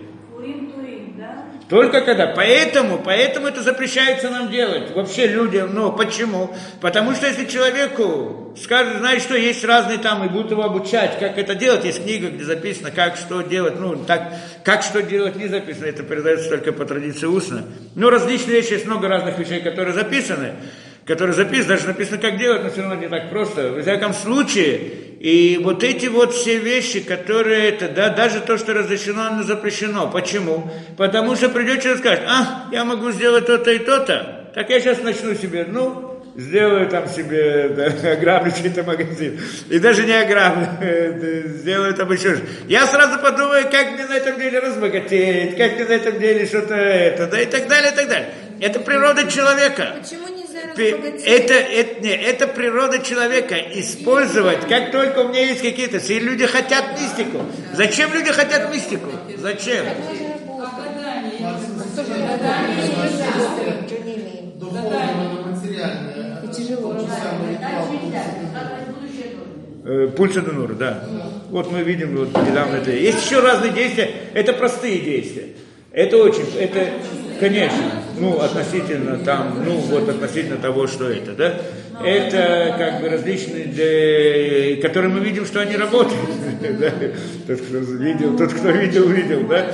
Только когда. Поэтому, поэтому это запрещается нам делать. Вообще людям. Ну, почему? Потому что если человеку скажут, знаешь что, есть разные там, и будут его обучать, как это делать. Есть книга, где записано, как что делать. Ну, так, как что делать не записано. Это передается только по традиции устно. Ну, различные вещи, есть много разных вещей, которые записаны который записан, даже написано, как делать, но все равно не так просто. В всяком случае, и вот эти вот все вещи, которые это, да, даже то, что разрешено, оно запрещено. Почему? Потому что придет человек и скажет, а, я могу сделать то-то и то-то, так я сейчас начну себе, ну, сделаю там себе, да, ограблю чей-то магазин. И даже не ограблю, сделаю там еще что Я сразу подумаю, как мне на этом деле разбогатеть, как мне на этом деле что-то это, да, и так далее, и так далее. Это природа человека. Почему? Это, это, не, это природа человека. Использовать, как только у меня есть какие-то... Все люди хотят мистику. Зачем люди хотят мистику? Зачем? Э, Пульса Денура, да. Вот мы видим вот недавно это. Есть еще разные действия. Это простые действия. Это очень, это, конечно, ну, относительно там, ну, вот относительно того, что это, да. Это как бы различные, которые мы видим, что они работают. да? Тот, кто видел, тот, кто видел, видел, да.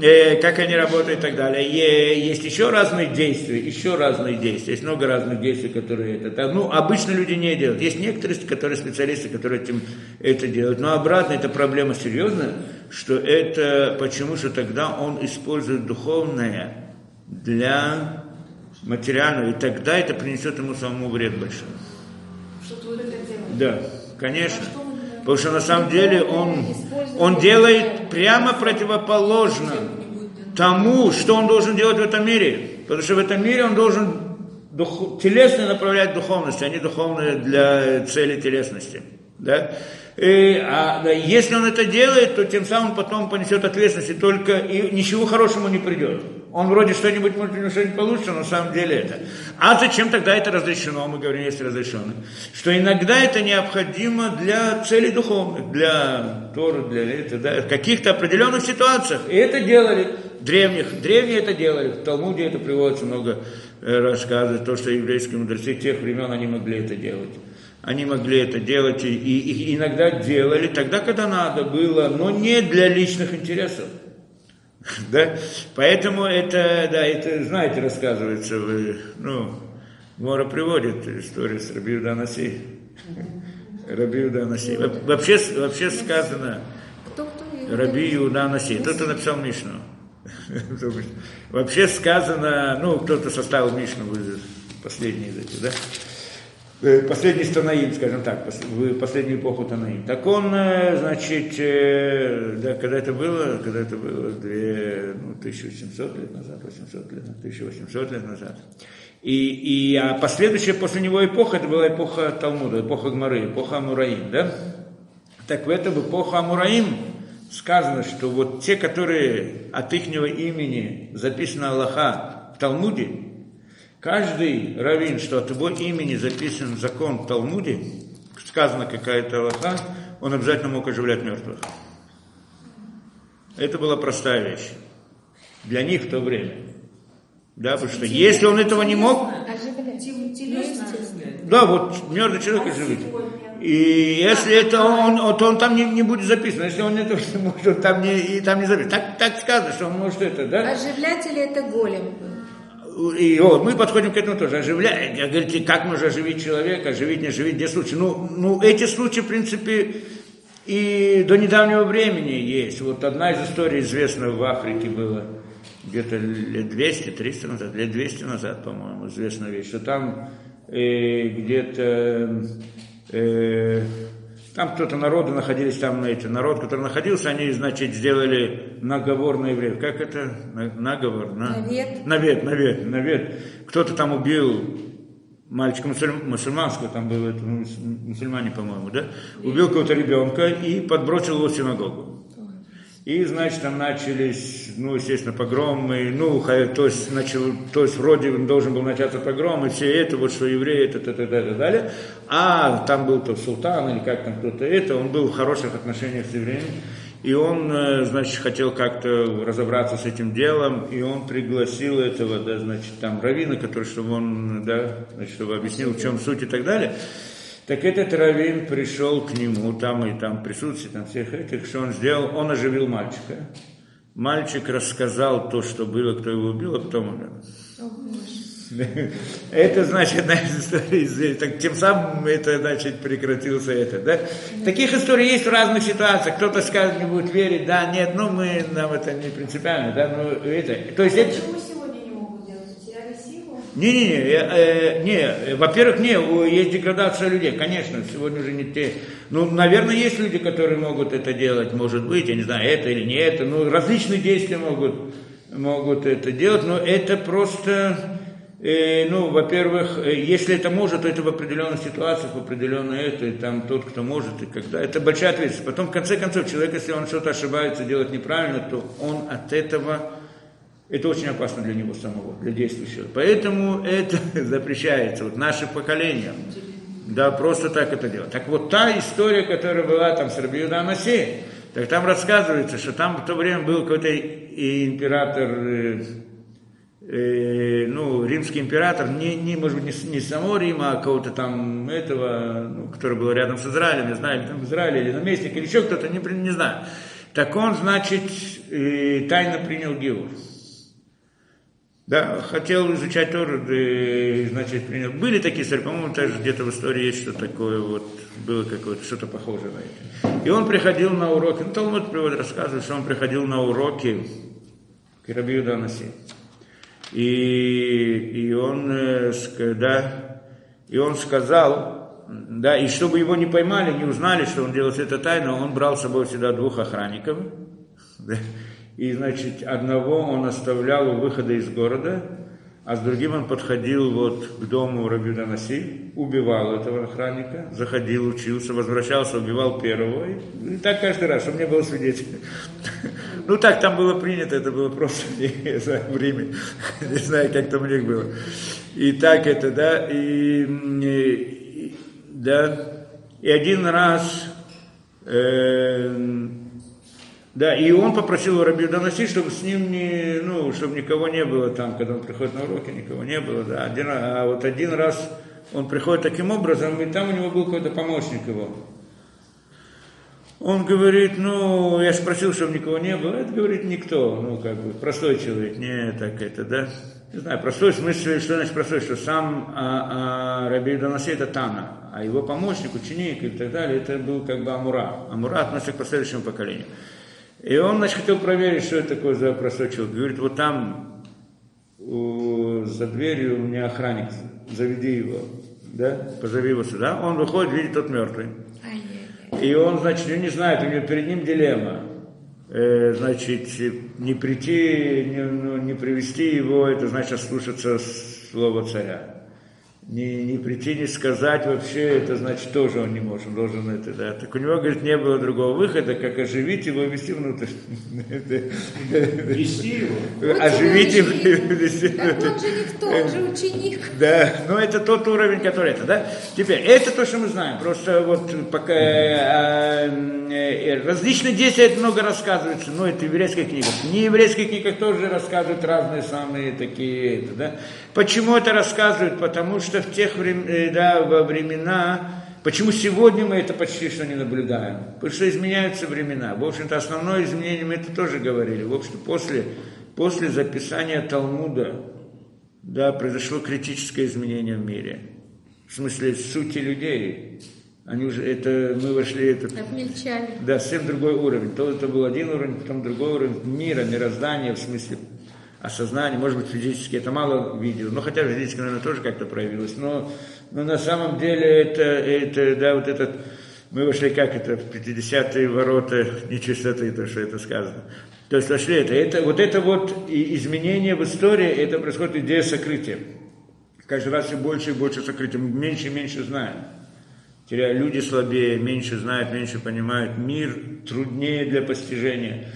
Э, как они работают и так далее. Е- Есть еще разные действия, еще разные действия. Есть много разных действий, которые это. Ну, обычно люди не делают. Есть некоторые, которые специалисты, которые этим это делают. Но обратно это проблема серьезная, что это почему что тогда он использует духовное для материального, и тогда это принесет ему самому вред большой. Да, конечно. Потому что на самом деле он, он делает прямо противоположно тому, что он должен делать в этом мире. Потому что в этом мире он должен дух, телесно направлять духовность, а не духовное для цели телесности. Да? И, а, да, если он это делает, то тем самым потом понесет ответственность, и только и ничего хорошему не придет. Он вроде что-нибудь может у него что-нибудь получится, но на самом деле это. А зачем тогда это разрешено? Мы говорим, если разрешено. Что иногда это необходимо для целей духовных, для Торы, для этого, да, каких-то определенных ситуациях. И это делали древних. Древние это делали. В Талмуде это приводится много э, рассказов, то, что еврейские мудрецы тех времен они могли это делать. Они могли это делать и, и, и иногда делали тогда, когда надо было, но не для личных интересов. Да? Поэтому это, да, это, знаете, рассказывается, в, ну, Мора приводит историю с Раби Наси. Раби Наси. Вообще, вообще сказано, Кто, кто? Раби Иуда Наси. Тот, кто написал Мишну. Вообще сказано, ну, кто-то составил Мишну, последние эти, да? Э, последний Танаим, скажем так, в последнюю эпоху Танаим. Так он, э, значит, э, да, когда это было, когда это было, две, ну, 1700 лет назад, 800 лет, 1800 лет назад. И, и а последующая после него эпоха, это была эпоха Талмуда, эпоха Гмары, эпоха Амураим, да? Так в эту эпоху Амураим сказано, что вот те, которые от ихнего имени записано Аллаха в Талмуде, Каждый раввин, что от его имени записан закон в Талмуде, сказано какая-то Аллаха, он обязательно мог оживлять мертвых. Это была простая вещь. Для них в то время. Да, потому что если он этого не мог, да, вот мертвый человек оживит. И если это он, то он там не, не будет записан. Если он не может, он там не, и там не записан. Так, так сказано, что он может это, да? Оживлять или это голем? И вот, мы подходим к этому тоже, оживляем. Я говорю, как можно оживить человека, оживить, не оживить, где случаи? Ну, ну, эти случаи, в принципе, и до недавнего времени есть. Вот одна из историй известна в Африке была, где-то лет 200-300 назад, лет 200 назад, по-моему, известная вещь, что там э, где-то э, там кто-то народы находились, там эти, народ, который находился, они, значит, сделали наговор на евреев. Как это? Наговор? На... Навет. Навет, навет, навет. Кто-то там убил мальчика мусульм, мусульманского, там был это, мусульмане, по-моему, да? Убил какого-то ребенка и подбросил его в синагогу. И, значит, там начались, ну, естественно, погромы, ну, то есть, начал, то есть вроде должен был начаться погром, и все это, вот что евреи, это, это, это, это, далее. А там был то султан или как там кто-то это, он был в хороших отношениях с евреями. И он, э, значит, хотел как-то разобраться с этим делом, и он пригласил этого, да, значит, там, равина, который, чтобы он, да, значит, чтобы объяснил, в чем суть и так далее. Так этот раввин пришел к нему, там и там присутствие, там всех этих, что он сделал, он оживил мальчика. Мальчик рассказал то, что было, кто его убил, а потом умер. Это значит, одна из историй, так, тем самым это, значит, прекратился это, да? Таких историй есть в разных ситуациях. Кто-то скажет, не будет верить, да, нет, ну мы, нам это не принципиально, да, ну это, то есть это... Почему сегодня не могут делать? Потеряли силу? Не-не-не, э, не, э, во-первых, не, есть деградация людей, конечно, сегодня уже не те. Ну, наверное, есть люди, которые могут это делать, может быть, я не знаю, это или не это, ну, различные действия могут, могут это делать, но это просто, э, ну, во-первых, э, если это может, то это в определенных ситуациях, в определенной это, и там тот, кто может, и когда. Это большая ответственность. Потом, в конце концов, человек, если он что-то ошибается, делает неправильно, то он от этого это очень опасно для него самого, для действующего. Поэтому это запрещается. Вот наше поколение, да, просто так это делать. Так вот та история, которая была там с Рабиуда Анаси, так там рассказывается, что там в то время был какой-то император, э, э, ну, римский император, не, не, может быть, не, не самого Рима, а кого-то там этого, ну, который был рядом с Израилем, не знаю, там в или наместник, или еще кто-то, не, не знаю. Так он, значит, э, тайно принял Геур. Да, хотел изучать Тору, и, значит, принял. Были такие истории, по-моему, даже где-то в истории есть что такое, вот, было какое-то, что-то похожее на это. И он приходил на уроки, ну, Талмуд приводит, рассказывает, что он приходил на уроки к Рабию Данаси. И, и он, э, да, и он сказал, да, и чтобы его не поймали, не узнали, что он делает это тайно, он брал с собой всегда двух охранников, и, значит, одного он оставлял у выхода из города, а с другим он подходил вот к дому Раби Наси, убивал этого охранника, заходил, учился, возвращался, убивал первого. И, и так каждый раз, чтобы не было свидетелей. Ну так там было принято, это было просто не знаю, в Риме. Не знаю, как там у них было. И так это, да, и, и- да, и один раз э, да, и он попросил у Раби Доноси, чтобы с ним не, ну, чтобы никого не было там, когда он приходит на уроки, никого не было, да. Один, а вот один раз он приходит таким образом, и там у него был какой-то помощник его. Он говорит, ну, я спросил, чтобы никого не было. Это говорит никто, ну, как бы, простой человек, не так это, да. Не знаю, простой в смысле, что значит простой, что сам а, а, Раби Доноси это Тана, а его помощник, ученик и так далее, это был как бы Амура. Амура относится к последующему поколению. И он, значит, хотел проверить, что это такое за простой человек. Говорит, вот там у- за дверью у меня охранник, заведи его, да, позови его сюда. Он выходит, видит, тот мертвый. И он, значит, не знает, у него перед ним дилемма. Э, значит, не прийти, не, ну, не привести его, это значит слушаться слова царя. Не, не прийти, не сказать вообще, это значит тоже он не может, он должен это, да. Так у него, говорит, не было другого выхода, как оживить его и ввести внутрь. Вести его? Оживить его и ввести Так внутрь. Он же никто, он же ученик. Да, но это тот уровень, который это, да? Теперь, это то, что мы знаем. Просто вот пока э, э, различные действия это много рассказывается, но это в еврейских книгах. Не еврейских книгах тоже рассказывают разные самые такие, это, да? Почему это рассказывают? Потому что в тех времен, да, во времена, почему сегодня мы это почти что не наблюдаем? Потому что изменяются времена. В общем-то, основное изменение мы это тоже говорили. В общем, после, после записания Талмуда, да, произошло критическое изменение в мире. В смысле сути людей. Они уже, это, мы вошли, это, Обмельчали. да, совсем другой уровень. То это был один уровень, потом другой уровень мира, мироздания, в смысле осознания, может быть, физически, это мало видел, но хотя физически, наверное, тоже как-то проявилось. Но, но на самом деле это, это, да, вот этот, мы вошли, как это, в 50-е ворота нечистоты, то, что это сказано. То есть вошли это, это, вот это вот изменение в истории, это происходит идея сокрытия. Каждый раз все больше и больше сокрытия, мы меньше и меньше знаем. Теряя люди слабее, меньше знают, меньше понимают. Мир труднее для постижения.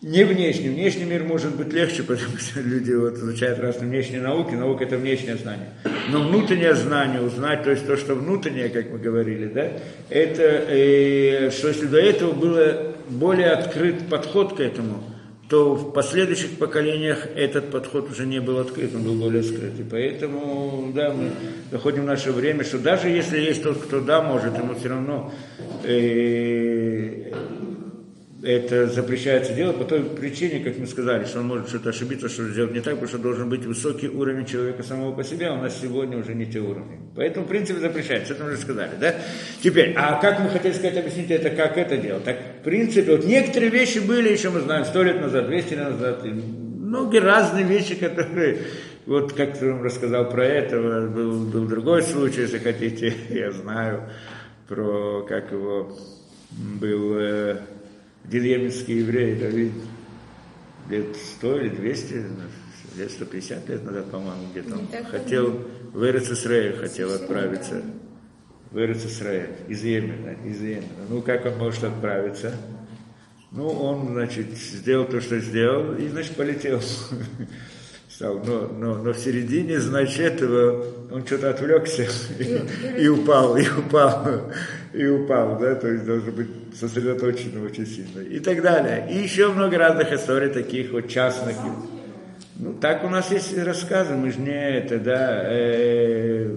Не внешний. Внешний мир может быть легче, потому что люди вот изучают разные внешние науки. Наука – это внешнее знание. Но внутреннее знание, узнать, то есть то, что внутреннее, как мы говорили, да, это, э, что если до этого было более открыт подход к этому, то в последующих поколениях этот подход уже не был открыт, он был более скрыт. И поэтому, да, мы доходим в наше время, что даже если есть тот, кто да, может, ему все равно э, это запрещается делать по той причине, как мы сказали, что он может что-то ошибиться, что сделать не так, потому что должен быть высокий уровень человека самого по себе, а у нас сегодня уже не те уровни. Поэтому, в принципе, запрещается, это мы уже сказали, да? Теперь, а как мы хотели сказать, объяснить это, как это делать? Так, в принципе, вот некоторые вещи были еще, мы знаем, сто лет назад, 200 лет назад, и многие разные вещи, которые, вот как я вам рассказал про этого, был, был другой случай, если хотите, я знаю, про, как его, был э, деревенский еврей Давид лет 100 или 200, лет 150 лет назад, по-моему, где-то он хотел в Эрец Исраэль хотел отправиться. В Эрец Исраэль, из Йемена, из Йемена. Ну, как он может отправиться? Ну, он, значит, сделал то, что сделал, и, значит, полетел. Стал. Но, но, но в середине, значит, этого он что-то отвлекся и, и упал, и упал и упал, да, то есть должен быть сосредоточен очень сильно и так далее. И еще много разных историй таких вот частных. Ну, так у нас есть рассказы, мы же не это, да, э,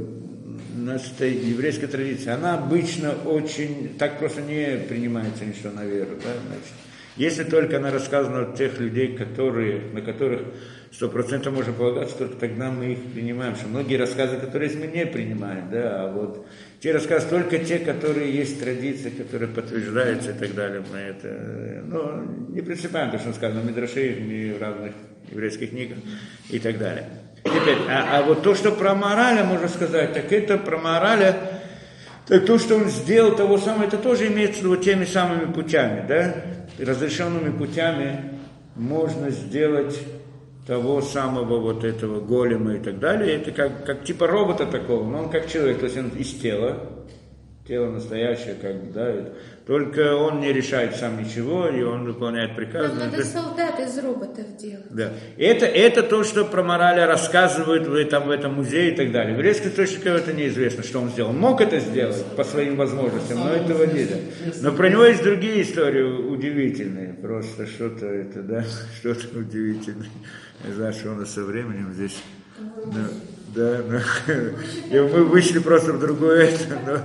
у нас это еврейская традиция, она обычно очень, так просто не принимается ничто на веру, да, значит. Если только она рассказана от тех людей, которые, на которых сто процентов можно полагаться, только тогда мы их принимаем. Что многие рассказы, которые мы не принимаем, да, а вот те рассказы, только те, которые есть традиции, которые подтверждаются и так далее, мы это, ну, не принципиально, то, что сказано в Мидраше и в разных еврейских книгах и так далее. Теперь, а, а вот то, что про мораля можно сказать, так это про мораля, так то, что он сделал того самого, это тоже имеется вот теми самыми путями, да, разрешенными путями можно сделать того самого вот этого голема и так далее. Это как, как типа робота такого, но он как человек, то есть он из тела, тело настоящее, как да, только он не решает сам ничего, и он выполняет приказы. Нам надо солдат из роботов делать. Да. Это, это то, что про морали рассказывают в этом, в этом музее и так далее. В еврейских источниках это неизвестно, что он сделал. Он мог это сделать по своим возможностям, но этого нет. Но про него есть другие истории удивительные. Просто что-то это, да, что-то удивительное. Я знаю, что у нас со временем здесь... Да, да, но, и мы вышли просто в другое это, но,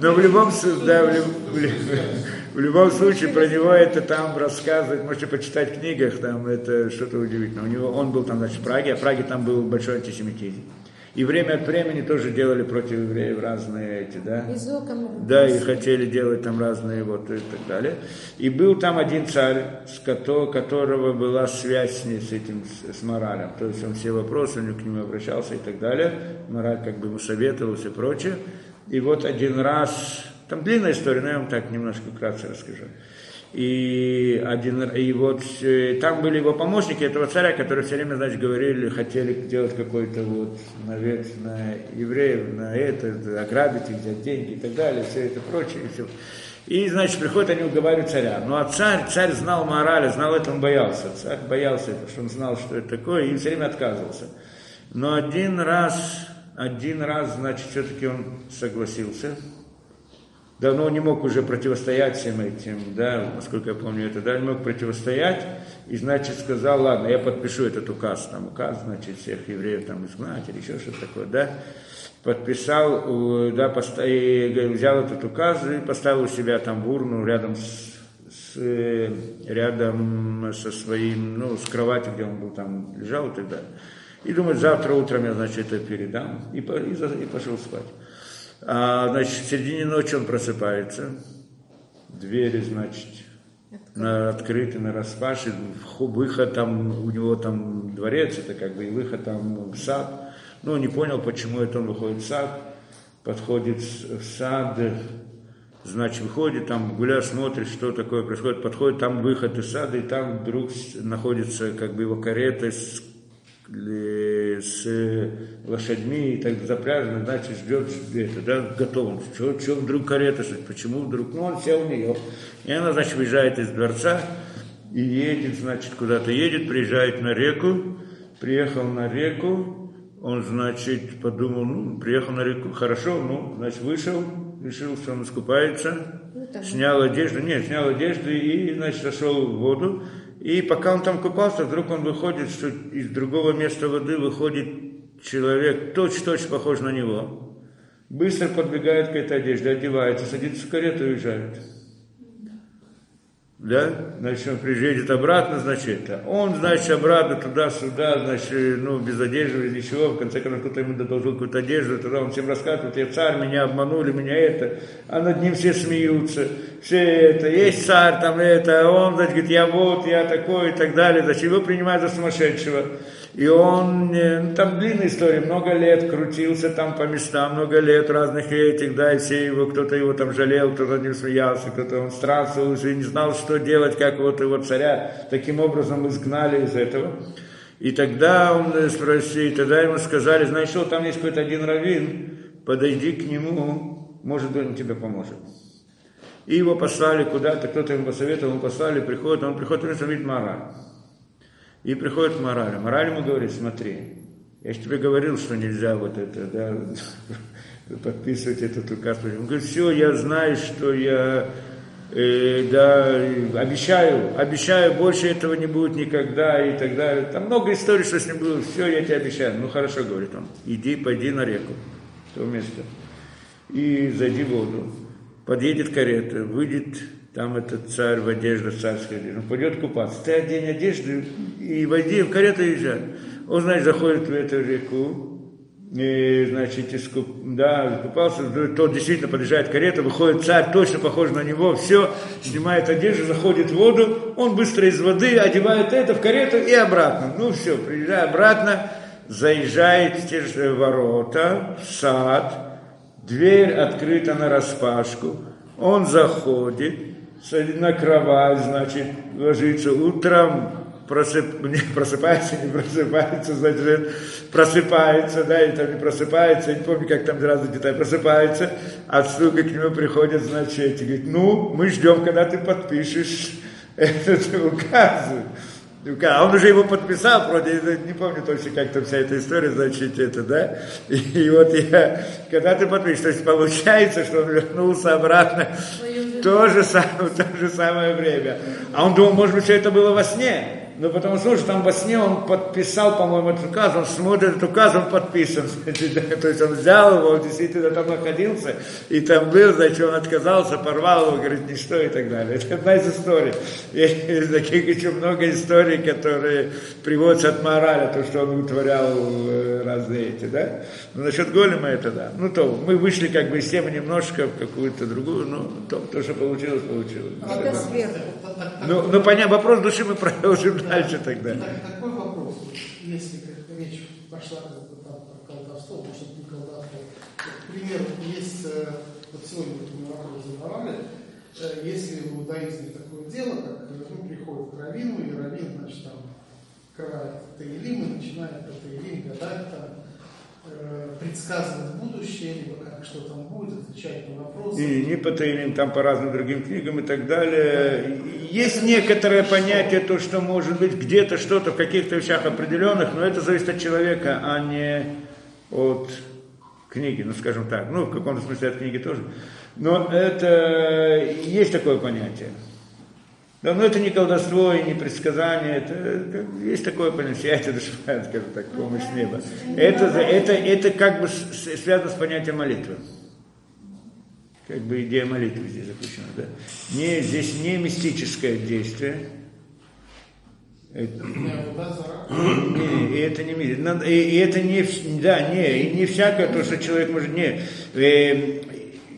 но в любом да, в, в любом случае про него это там рассказывать, можете почитать в книгах, там это что-то удивительное. У него, он был там, значит, в Праге, а в Праге там был большой антисемитизм. И время от времени тоже делали против евреев разные эти, да? Да, и хотели делать там разные вот и так далее. И был там один царь, с которого была связь с, с этим, с, с моралем. То есть он все вопросы, он к нему обращался и так далее. Мораль как бы ему советовался и прочее. И вот один раз, там длинная история, но я вам так немножко вкратце расскажу. И, один, и вот э, там были его помощники этого царя, которые все время, значит, говорили, хотели сделать какой-то вот навет на евреев, на это, ограбить их, взять деньги и так далее, все это прочее. И, все. и значит, приходят они уговаривают царя. Ну а царь, царь знал мораль, знал это, он боялся. Царь боялся это, что он знал, что это такое, и все время отказывался. Но один раз, один раз, значит, все-таки он согласился, давно не мог уже противостоять всем этим, да, насколько я помню это, да, не мог противостоять, и, значит, сказал, ладно, я подпишу этот указ, там, указ, значит, всех евреев там изгнать или еще что-то такое, да, подписал, да, поставил, взял этот указ и поставил у себя там в урну рядом с, с, рядом со своим, ну, с кроватью, где он был там, лежал и так далее. И думает, завтра утром я, значит, это передам, и, и, и пошел спать. А, значит, в середине ночи он просыпается, двери, значит, на, открыты, на распаши, выход там, у него там дворец, это как бы и выход там в сад. Ну, не понял, почему это он выходит в сад, подходит в сад, значит, выходит, там гуляет, смотрит, что такое происходит, подходит, там выход из сада, и там вдруг находится как бы его карета с с лошадьми и так запряжены, значит, ждет это, да, готов. Что, что вдруг карета, почему вдруг? Ну, он сел в нее. И она, значит, выезжает из дворца и едет, значит, куда-то. Едет, приезжает на реку, приехал на реку, он, значит, подумал, ну, приехал на реку, хорошо, ну, значит, вышел, решил, что он искупается, ну, снял одежду, нет, снял одежду и, значит, зашел в воду, и пока он там купался, вдруг он выходит, что из другого места воды выходит человек, точь-точь похож на него. Быстро подбегает к этой одежде, одевается, садится в карету и уезжает. да, значит, он приедет обратно, значит, это. Он, значит, обратно туда-сюда, значит, ну, без одежды, без ничего, в конце концов, кто-то ему должил какую-то одежду, тогда он всем рассказывает, я царь, меня обманули, меня это, а над ним все смеются, все это, есть царь, там это, он, значит, говорит, я вот, я такой и так далее, значит, его принимают за сумасшедшего. И он, э, ну, там длинная история, много лет крутился там по местам, много лет разных этих, да, и все его, кто-то его там жалел, кто-то ним смеялся, кто-то он странствовал уже, не знал, что делать, как вот его царя таким образом изгнали из этого. И тогда он э, спросил, тогда ему сказали, знаешь что, там есть какой-то один раввин, подойди к нему, может он тебе поможет. И его послали куда-то, кто-то ему посоветовал, ему послали, приходит, он приходит, он видит мораль. И приходит к морали. Мораль ему говорит, смотри, я же тебе говорил, что нельзя вот это, да, подписывать этот указ. Он говорит, все, я знаю, что я, э, да, обещаю, обещаю, больше этого не будет никогда и так далее. Там много историй, что с ним было, все, я тебе обещаю. Ну хорошо, говорит он, иди, пойди на реку, то место, и зайди в воду. Подъедет карета, выйдет там этот царь в одежде царской, он пойдет купаться. Ты одень одежду и войди в карету езжай. Он, значит, заходит в эту реку, и, значит, искуп, да, купался, тот действительно подъезжает карета, выходит царь, точно похож на него, все, снимает одежду, заходит в воду, он быстро из воды одевает это в карету и обратно. Ну все, приезжает обратно, заезжает в те же ворота, в сад, дверь открыта на распашку, он заходит, на кровать, значит, ложится утром, просып, не просыпается, не просыпается, значит, просыпается, да, или там не просыпается, я не помню, как там разные детали, просыпается, а слуга к нему приходит, значит, и говорит, ну, мы ждем, когда ты подпишешь этот указ. А он уже его подписал, вроде, не помню точно, как там вся эта история, значит, это, да. И, и вот я, когда ты подпишешь, то есть получается, что он вернулся обратно в то же самое, в то же самое время. А он думал, может быть, все это было во сне. Ну, потому что, слушай, там во сне он подписал, по-моему, этот указ, он смотрит этот указ, он подписан. То есть он взял его, он действительно там находился, и там был, значит, он отказался, порвал его, говорит, ничто и так далее. Это одна из историй. Есть таких еще много историй, которые приводятся от морали, то, что он утворял э, разные эти, да. Но насчет голема это да. Ну, то, мы вышли как бы из темы немножко в какую-то другую, ну, то, то что получилось, получилось. Это сверху. Ну, ну понятно, вопрос души мы продолжим дальше тогда. Так, такой вопрос. Если речь пошла про колдовство, может это не колдовство. К примеру, есть, э, вот сегодня вот мы вопрос задавали, э, если в иудаизме такое дело, как ну, приходит к раввину, и раввин, значит, там, открывает Таилим и начинает по Таилим гадать, там, э, предсказывать будущее, либо как что там будет, отвечать на вопросы. И не по Таилим, там по разным другим книгам и так далее. Есть некоторое понятие, то, что может быть где-то что-то в каких-то вещах определенных, но это зависит от человека, а не от книги, ну скажем так. Ну, в каком-то смысле от книги тоже. Но это есть такое понятие. Да, но это не колдовство и не предсказание, это как, есть такое понятие, я тебе скажем так, помощь неба. Это, это, это как бы связано с понятием молитвы. Как бы идея молитвы здесь заключена. Да? Не, здесь не мистическое действие. Это, не, и это не и, и это не, да, не, и не всякое то, что человек может, не, э,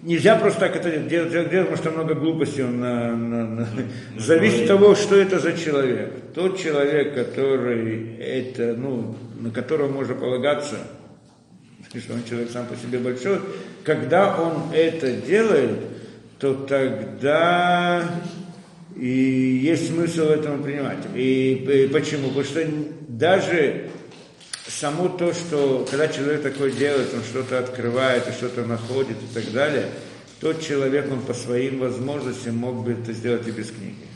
нельзя просто так это делать, потому что много глупостей он на, на- на- зависит от того, что это за человек. Тот человек, который это, ну, на которого можно полагаться, что он человек сам по себе большой, когда он это делает, то тогда и есть смысл этому принимать. И, и почему? Потому что даже само то, что когда человек такое делает, он что-то открывает и что-то находит и так далее, тот человек, он по своим возможностям мог бы это сделать и без книги.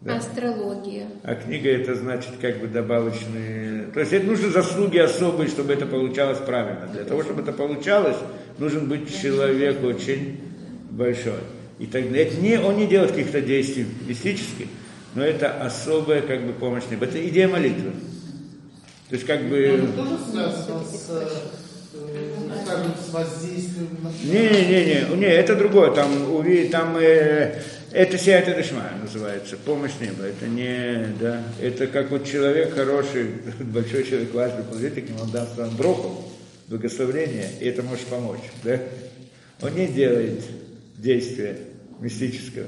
Да. Астрология. А книга это значит как бы добавочные... То есть это нужны заслуги особые, чтобы это получалось правильно. Для того, чтобы это получалось, нужен быть человек очень большой. И тогда это не, он не делает каких-то действий мистических, но это особая как бы помощь. Это идея молитвы. То есть как бы... Это с, э, Не-не-не, не, это другое. Там, уви- там э, Это сиат Эдешма называется, помощь неба. Это не, да, это как вот человек хороший, большой человек, важный, подойдите к нему, он даст вам броху, благословение, и это может помочь, да? Он не делает действия мистического.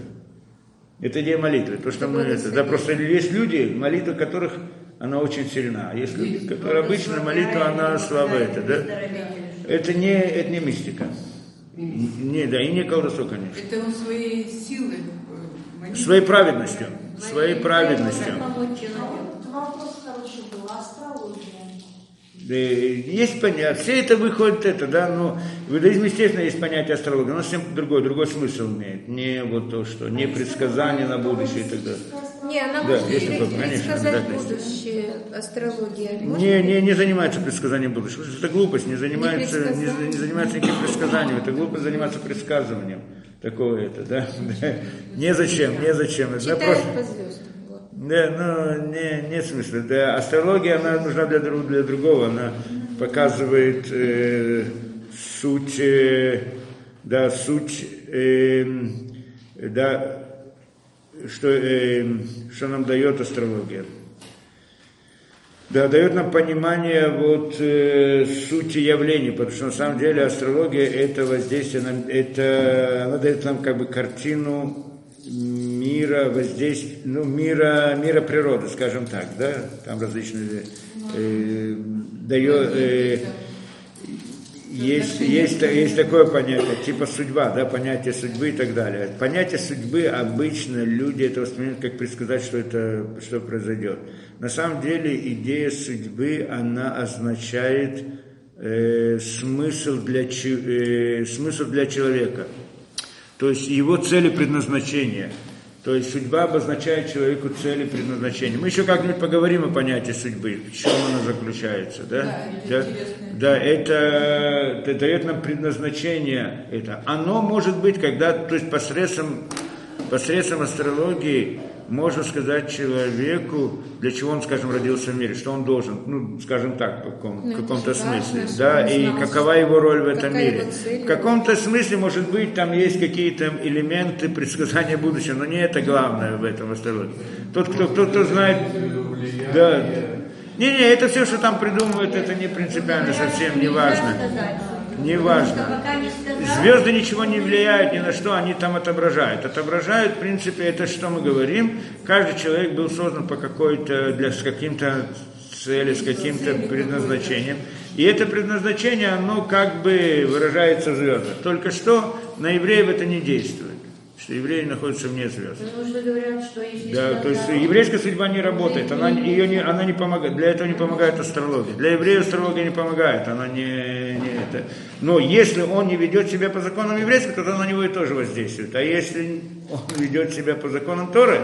Это не молитва, то, что мы, это, да, просто есть люди, молитва которых она очень сильна. А люди, которые обычно молитва, она слабая, это, да? Это не, это не мистика. Не, да, и не колдовство, конечно. Это он своей силой, э. Своей праведностью. Своей праведностью. Вопрос хороший был. Астрология. Да, Есть понятие, все это выходит это, да, но в иудаизме, естественно, есть понятие астрологии, но совсем другой, другой смысл имеет. Не вот то, что, не предсказание на будущее и так далее. Не, она Да, может есть пред- такое, конечно, обязательно. будущее, астрология. Может Не, не, не занимается предсказанием будущего. Это глупость, не занимается, не, предсказание. не занимается никаким предсказанием. Это глупость заниматься предсказыванием. Такое это, да? Да. Незачем, незачем. Это Читает просто- по звездам. Да, ну, не, нет смысла. Да, астрология, она нужна для, друг- для другого. Она показывает э, суть, э, да, суть, э, да, что, э, что нам дает астрология. Да, дает нам понимание вот э, сути явлений, потому что на самом деле астрология это воздействие, на, это, она дает нам как бы картину мира, воздействия, ну, мира, мира природы, скажем так, да, там различные, э, дает, э, есть, есть, есть такое понятие, типа судьба, да, понятие судьбы и так далее. Понятие судьбы обычно люди это воспринимают как предсказать, что это что произойдет. На самом деле идея судьбы, она означает э, смысл, для, э, смысл для человека. То есть его цели предназначения. То есть судьба обозначает человеку цели предназначения. Мы еще как-нибудь поговорим о понятии судьбы, в чем она заключается. Да, Да, это да, да это, это дает нам предназначение. Это. Оно может быть, когда, то есть посредством, посредством астрологии можно сказать человеку, для чего он, скажем, родился в мире, что он должен, ну, скажем так, в, каком, Ну, каком-то важно, смысле, чтобы да, и знал, какова его роль в этом мире. В каком-то смысле, может быть, там есть какие-то элементы предсказания будущего, но не это главное в этом астрологии. Тот, кто, кто, кто знает, да, не-не, это все, что там придумывают, это не принципиально совсем, не важно. Не важно. Звезды ничего не влияют ни на что, они там отображают. Отображают, в принципе, это что мы говорим. Каждый человек был создан по какой-то, для, с каким-то цели, с каким-то предназначением. И это предназначение, оно как бы выражается в звездах. Только что на евреев это не действует. Что евреи находятся вне звезд. Да, то есть еврейская судьба не работает, она, ее не, она не помогает, для этого не помогает астрология. Для евреев астрология не помогает, она не, не это. Но если он не ведет себя по законам еврейского, то на него и тоже воздействует. А если он ведет себя по законам Торы,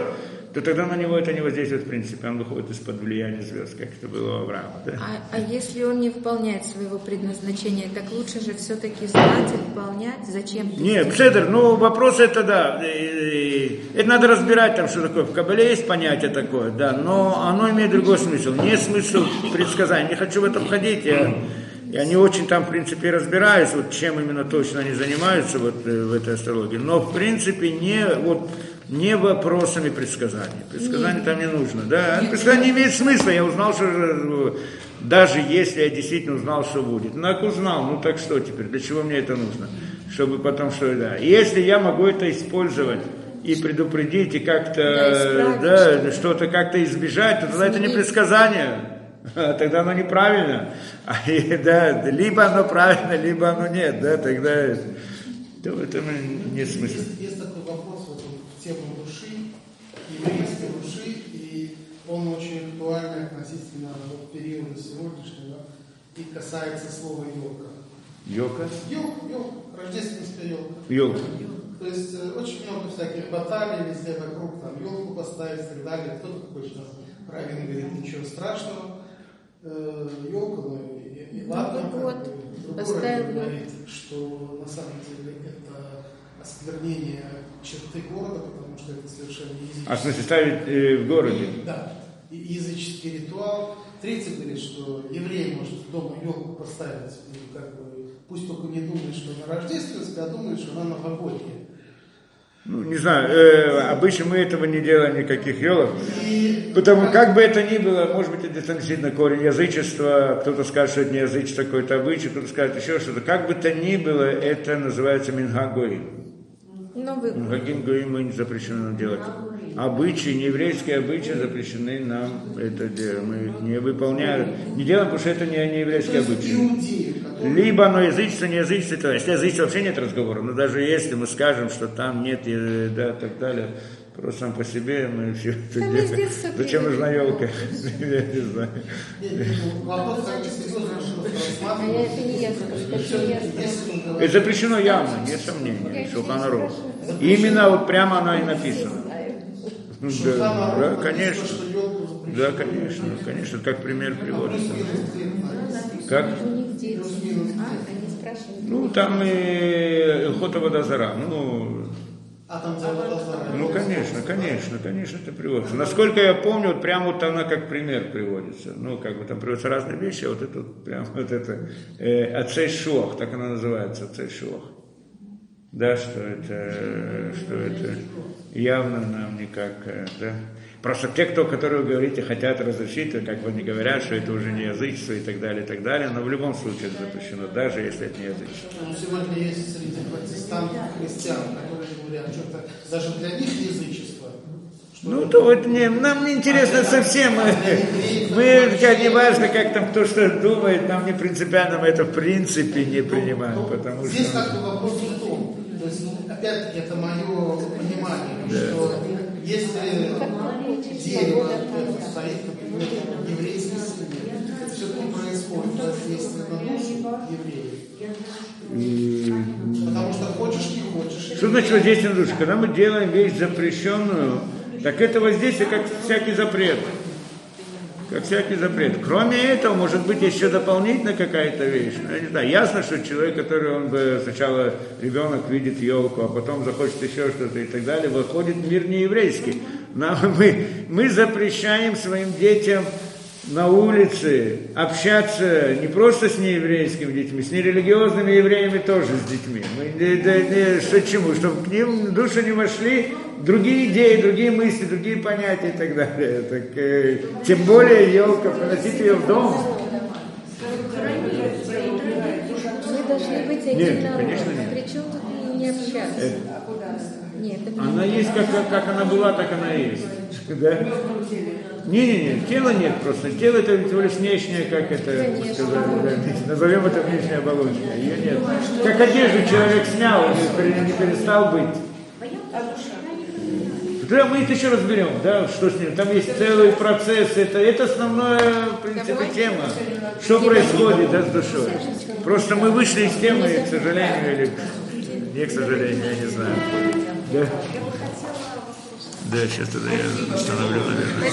то тогда на него это не воздействует в принципе, он выходит из-под влияния звезд, как это было у Авраама. Да? А, а если он не выполняет своего предназначения, так лучше же все-таки знать и выполнять? Зачем? Нет, Пседер, ну вопрос это да, э, э, это надо разбирать там, что такое. В Кабале есть понятие такое, да, но оно имеет другой смысл. Не смысл предсказания. Не хочу в это входить, я, я не очень там, в принципе, разбираюсь, вот чем именно точно они занимаются вот э, в этой астрологии. Но, в принципе, не вот не вопросами предсказаний. Предсказаний там не нужно. Да? Предсказание не имеет смысла. Я узнал, что э, даже если я действительно узнал, что будет. Ну, так узнал, ну так что теперь? Для чего мне это нужно? Чтобы потом что, да. Если я могу это использовать и предупредить, и как-то, Да, да, что-то. как-то избежать, то тогда это не предсказание. А Тогда оно неправильно. А, и, да, либо оно правильно, либо оно нет, да, тогда то в этом нет смысла. Есть, есть такой вопрос вот, в тему души, еврейской души, и он очень актуальный относительно вот, периода сегодняшнего и касается слова елка. Йока? Елка, елка, рождественская елка. Елка. То есть э, очень много всяких баталий везде вокруг, там елку поставить и так далее. Кто-то хочет правильно говорит, ничего страшного. елка, ну и, и ладно, Ну, вот, поставил говорит, что на самом деле это осквернение черты города, потому что это совершенно языческий. А в смысле ставить э, в городе? Да, и языческий ритуал. Третий говорит, что еврей может дома елку поставить, и как бы, пусть только не думает, что она рождественская, а думает, что она новогодняя. Ну, не знаю, э, обычно мы этого не делаем, никаких елок. Потому как бы это ни было, может быть, это действительно корень язычества, кто-то скажет, что это не язычество, какой-то обычай, кто-то скажет еще что-то. Как бы то ни было, это называется мингагоим. Новый год. Мингагим гоим мы не запрещено нам делать. Обычаи, нееврейские обычаи запрещены нам это делать. Мы их не выполняем, не делаем, потому что это не, не еврейские обычаи. Либо оно язычество, не язычество, то если язычество вообще нет разговора, но даже если мы скажем, что там нет, э, да, так далее, просто сам по себе мы все это Там делаем. Зачем нужна елка? Я не знаю. Ну, это запрещено явно, нет сомнений. Шулханарух. Именно вот прямо оно и написано. Да, да, конечно. Да, конечно, конечно, как пример приводится. Как? У них дети. Плюс-минус А, где? они спрашивают. Ну, там и Илхота Водозара. Ну, А там ну, конечно, конечно, конечно, это приводится. Насколько я помню, вот прям вот она как пример приводится. Ну, как бы там приводятся разные вещи, а вот это вот прям вот это э, Ацей Шуах, так она называется, Ацей Шуах. Да, что это, что это явно нам никак, э, да. Просто те, кто, которые вы говорите, хотят разрешить, то как бы они говорят, что это уже не язычество и так далее, и так далее, но в любом случае это запрещено, даже если это не язычество. Ну, Сегодня есть среди протестантов христиан, которые говорят, что-то даже для них язычество. Что Ну, то вот не, нам не интересно совсем. Мы, мы как не важно, как там кто что думает, нам не принципиально, мы это в принципе не принимаем, потому Здесь что... как бы вопрос в том, то есть, ну, опять-таки, это мое понимание, что если дерево стоит, например, в еврейской семье, все-таки происходит воздействие на душу евреев. И- Потому что хочешь, не хочешь. Что значит воздействие на душу? Когда мы делаем вещь запрещенную, так это воздействие как всякий запрет. Как всякий запрет. Кроме этого, может быть, еще дополнительно какая-то вещь. Ну, я не знаю. Ясно, что человек, который он бы сначала ребенок видит елку, а потом захочет еще что-то и так далее, выходит в мир нееврейский. Нам, мы, мы запрещаем своим детям на улице общаться не просто с нееврейскими детьми, с нерелигиозными евреями тоже с детьми. Мы, не- да- не- что чему? Чтобы к ним в душу не вошли другие идеи, другие мысли, другие понятия и так далее. Так, э, тем более елка, приносить ее в дом. Мы должны быть одним Нет, народом. конечно, нет. Причем тут не общаться? Нет, это Она есть, как, как, как она была, так она и есть. Да? Не-не-не, тела нет просто. Тело это всего лишь внешнее, как это Конечно. сказали, да, назовем это внешняя оболочка. Ее нет. Как одежду человек снял, он не перестал быть. Да, мы это еще разберем, да, что с ним. Там есть целый процесс, это, это основная, в принципе, тема. Что происходит да, с душой. Просто мы вышли из темы, к сожалению, или не к сожалению, я не знаю. Да, да сейчас тогда я остановлю, наверное.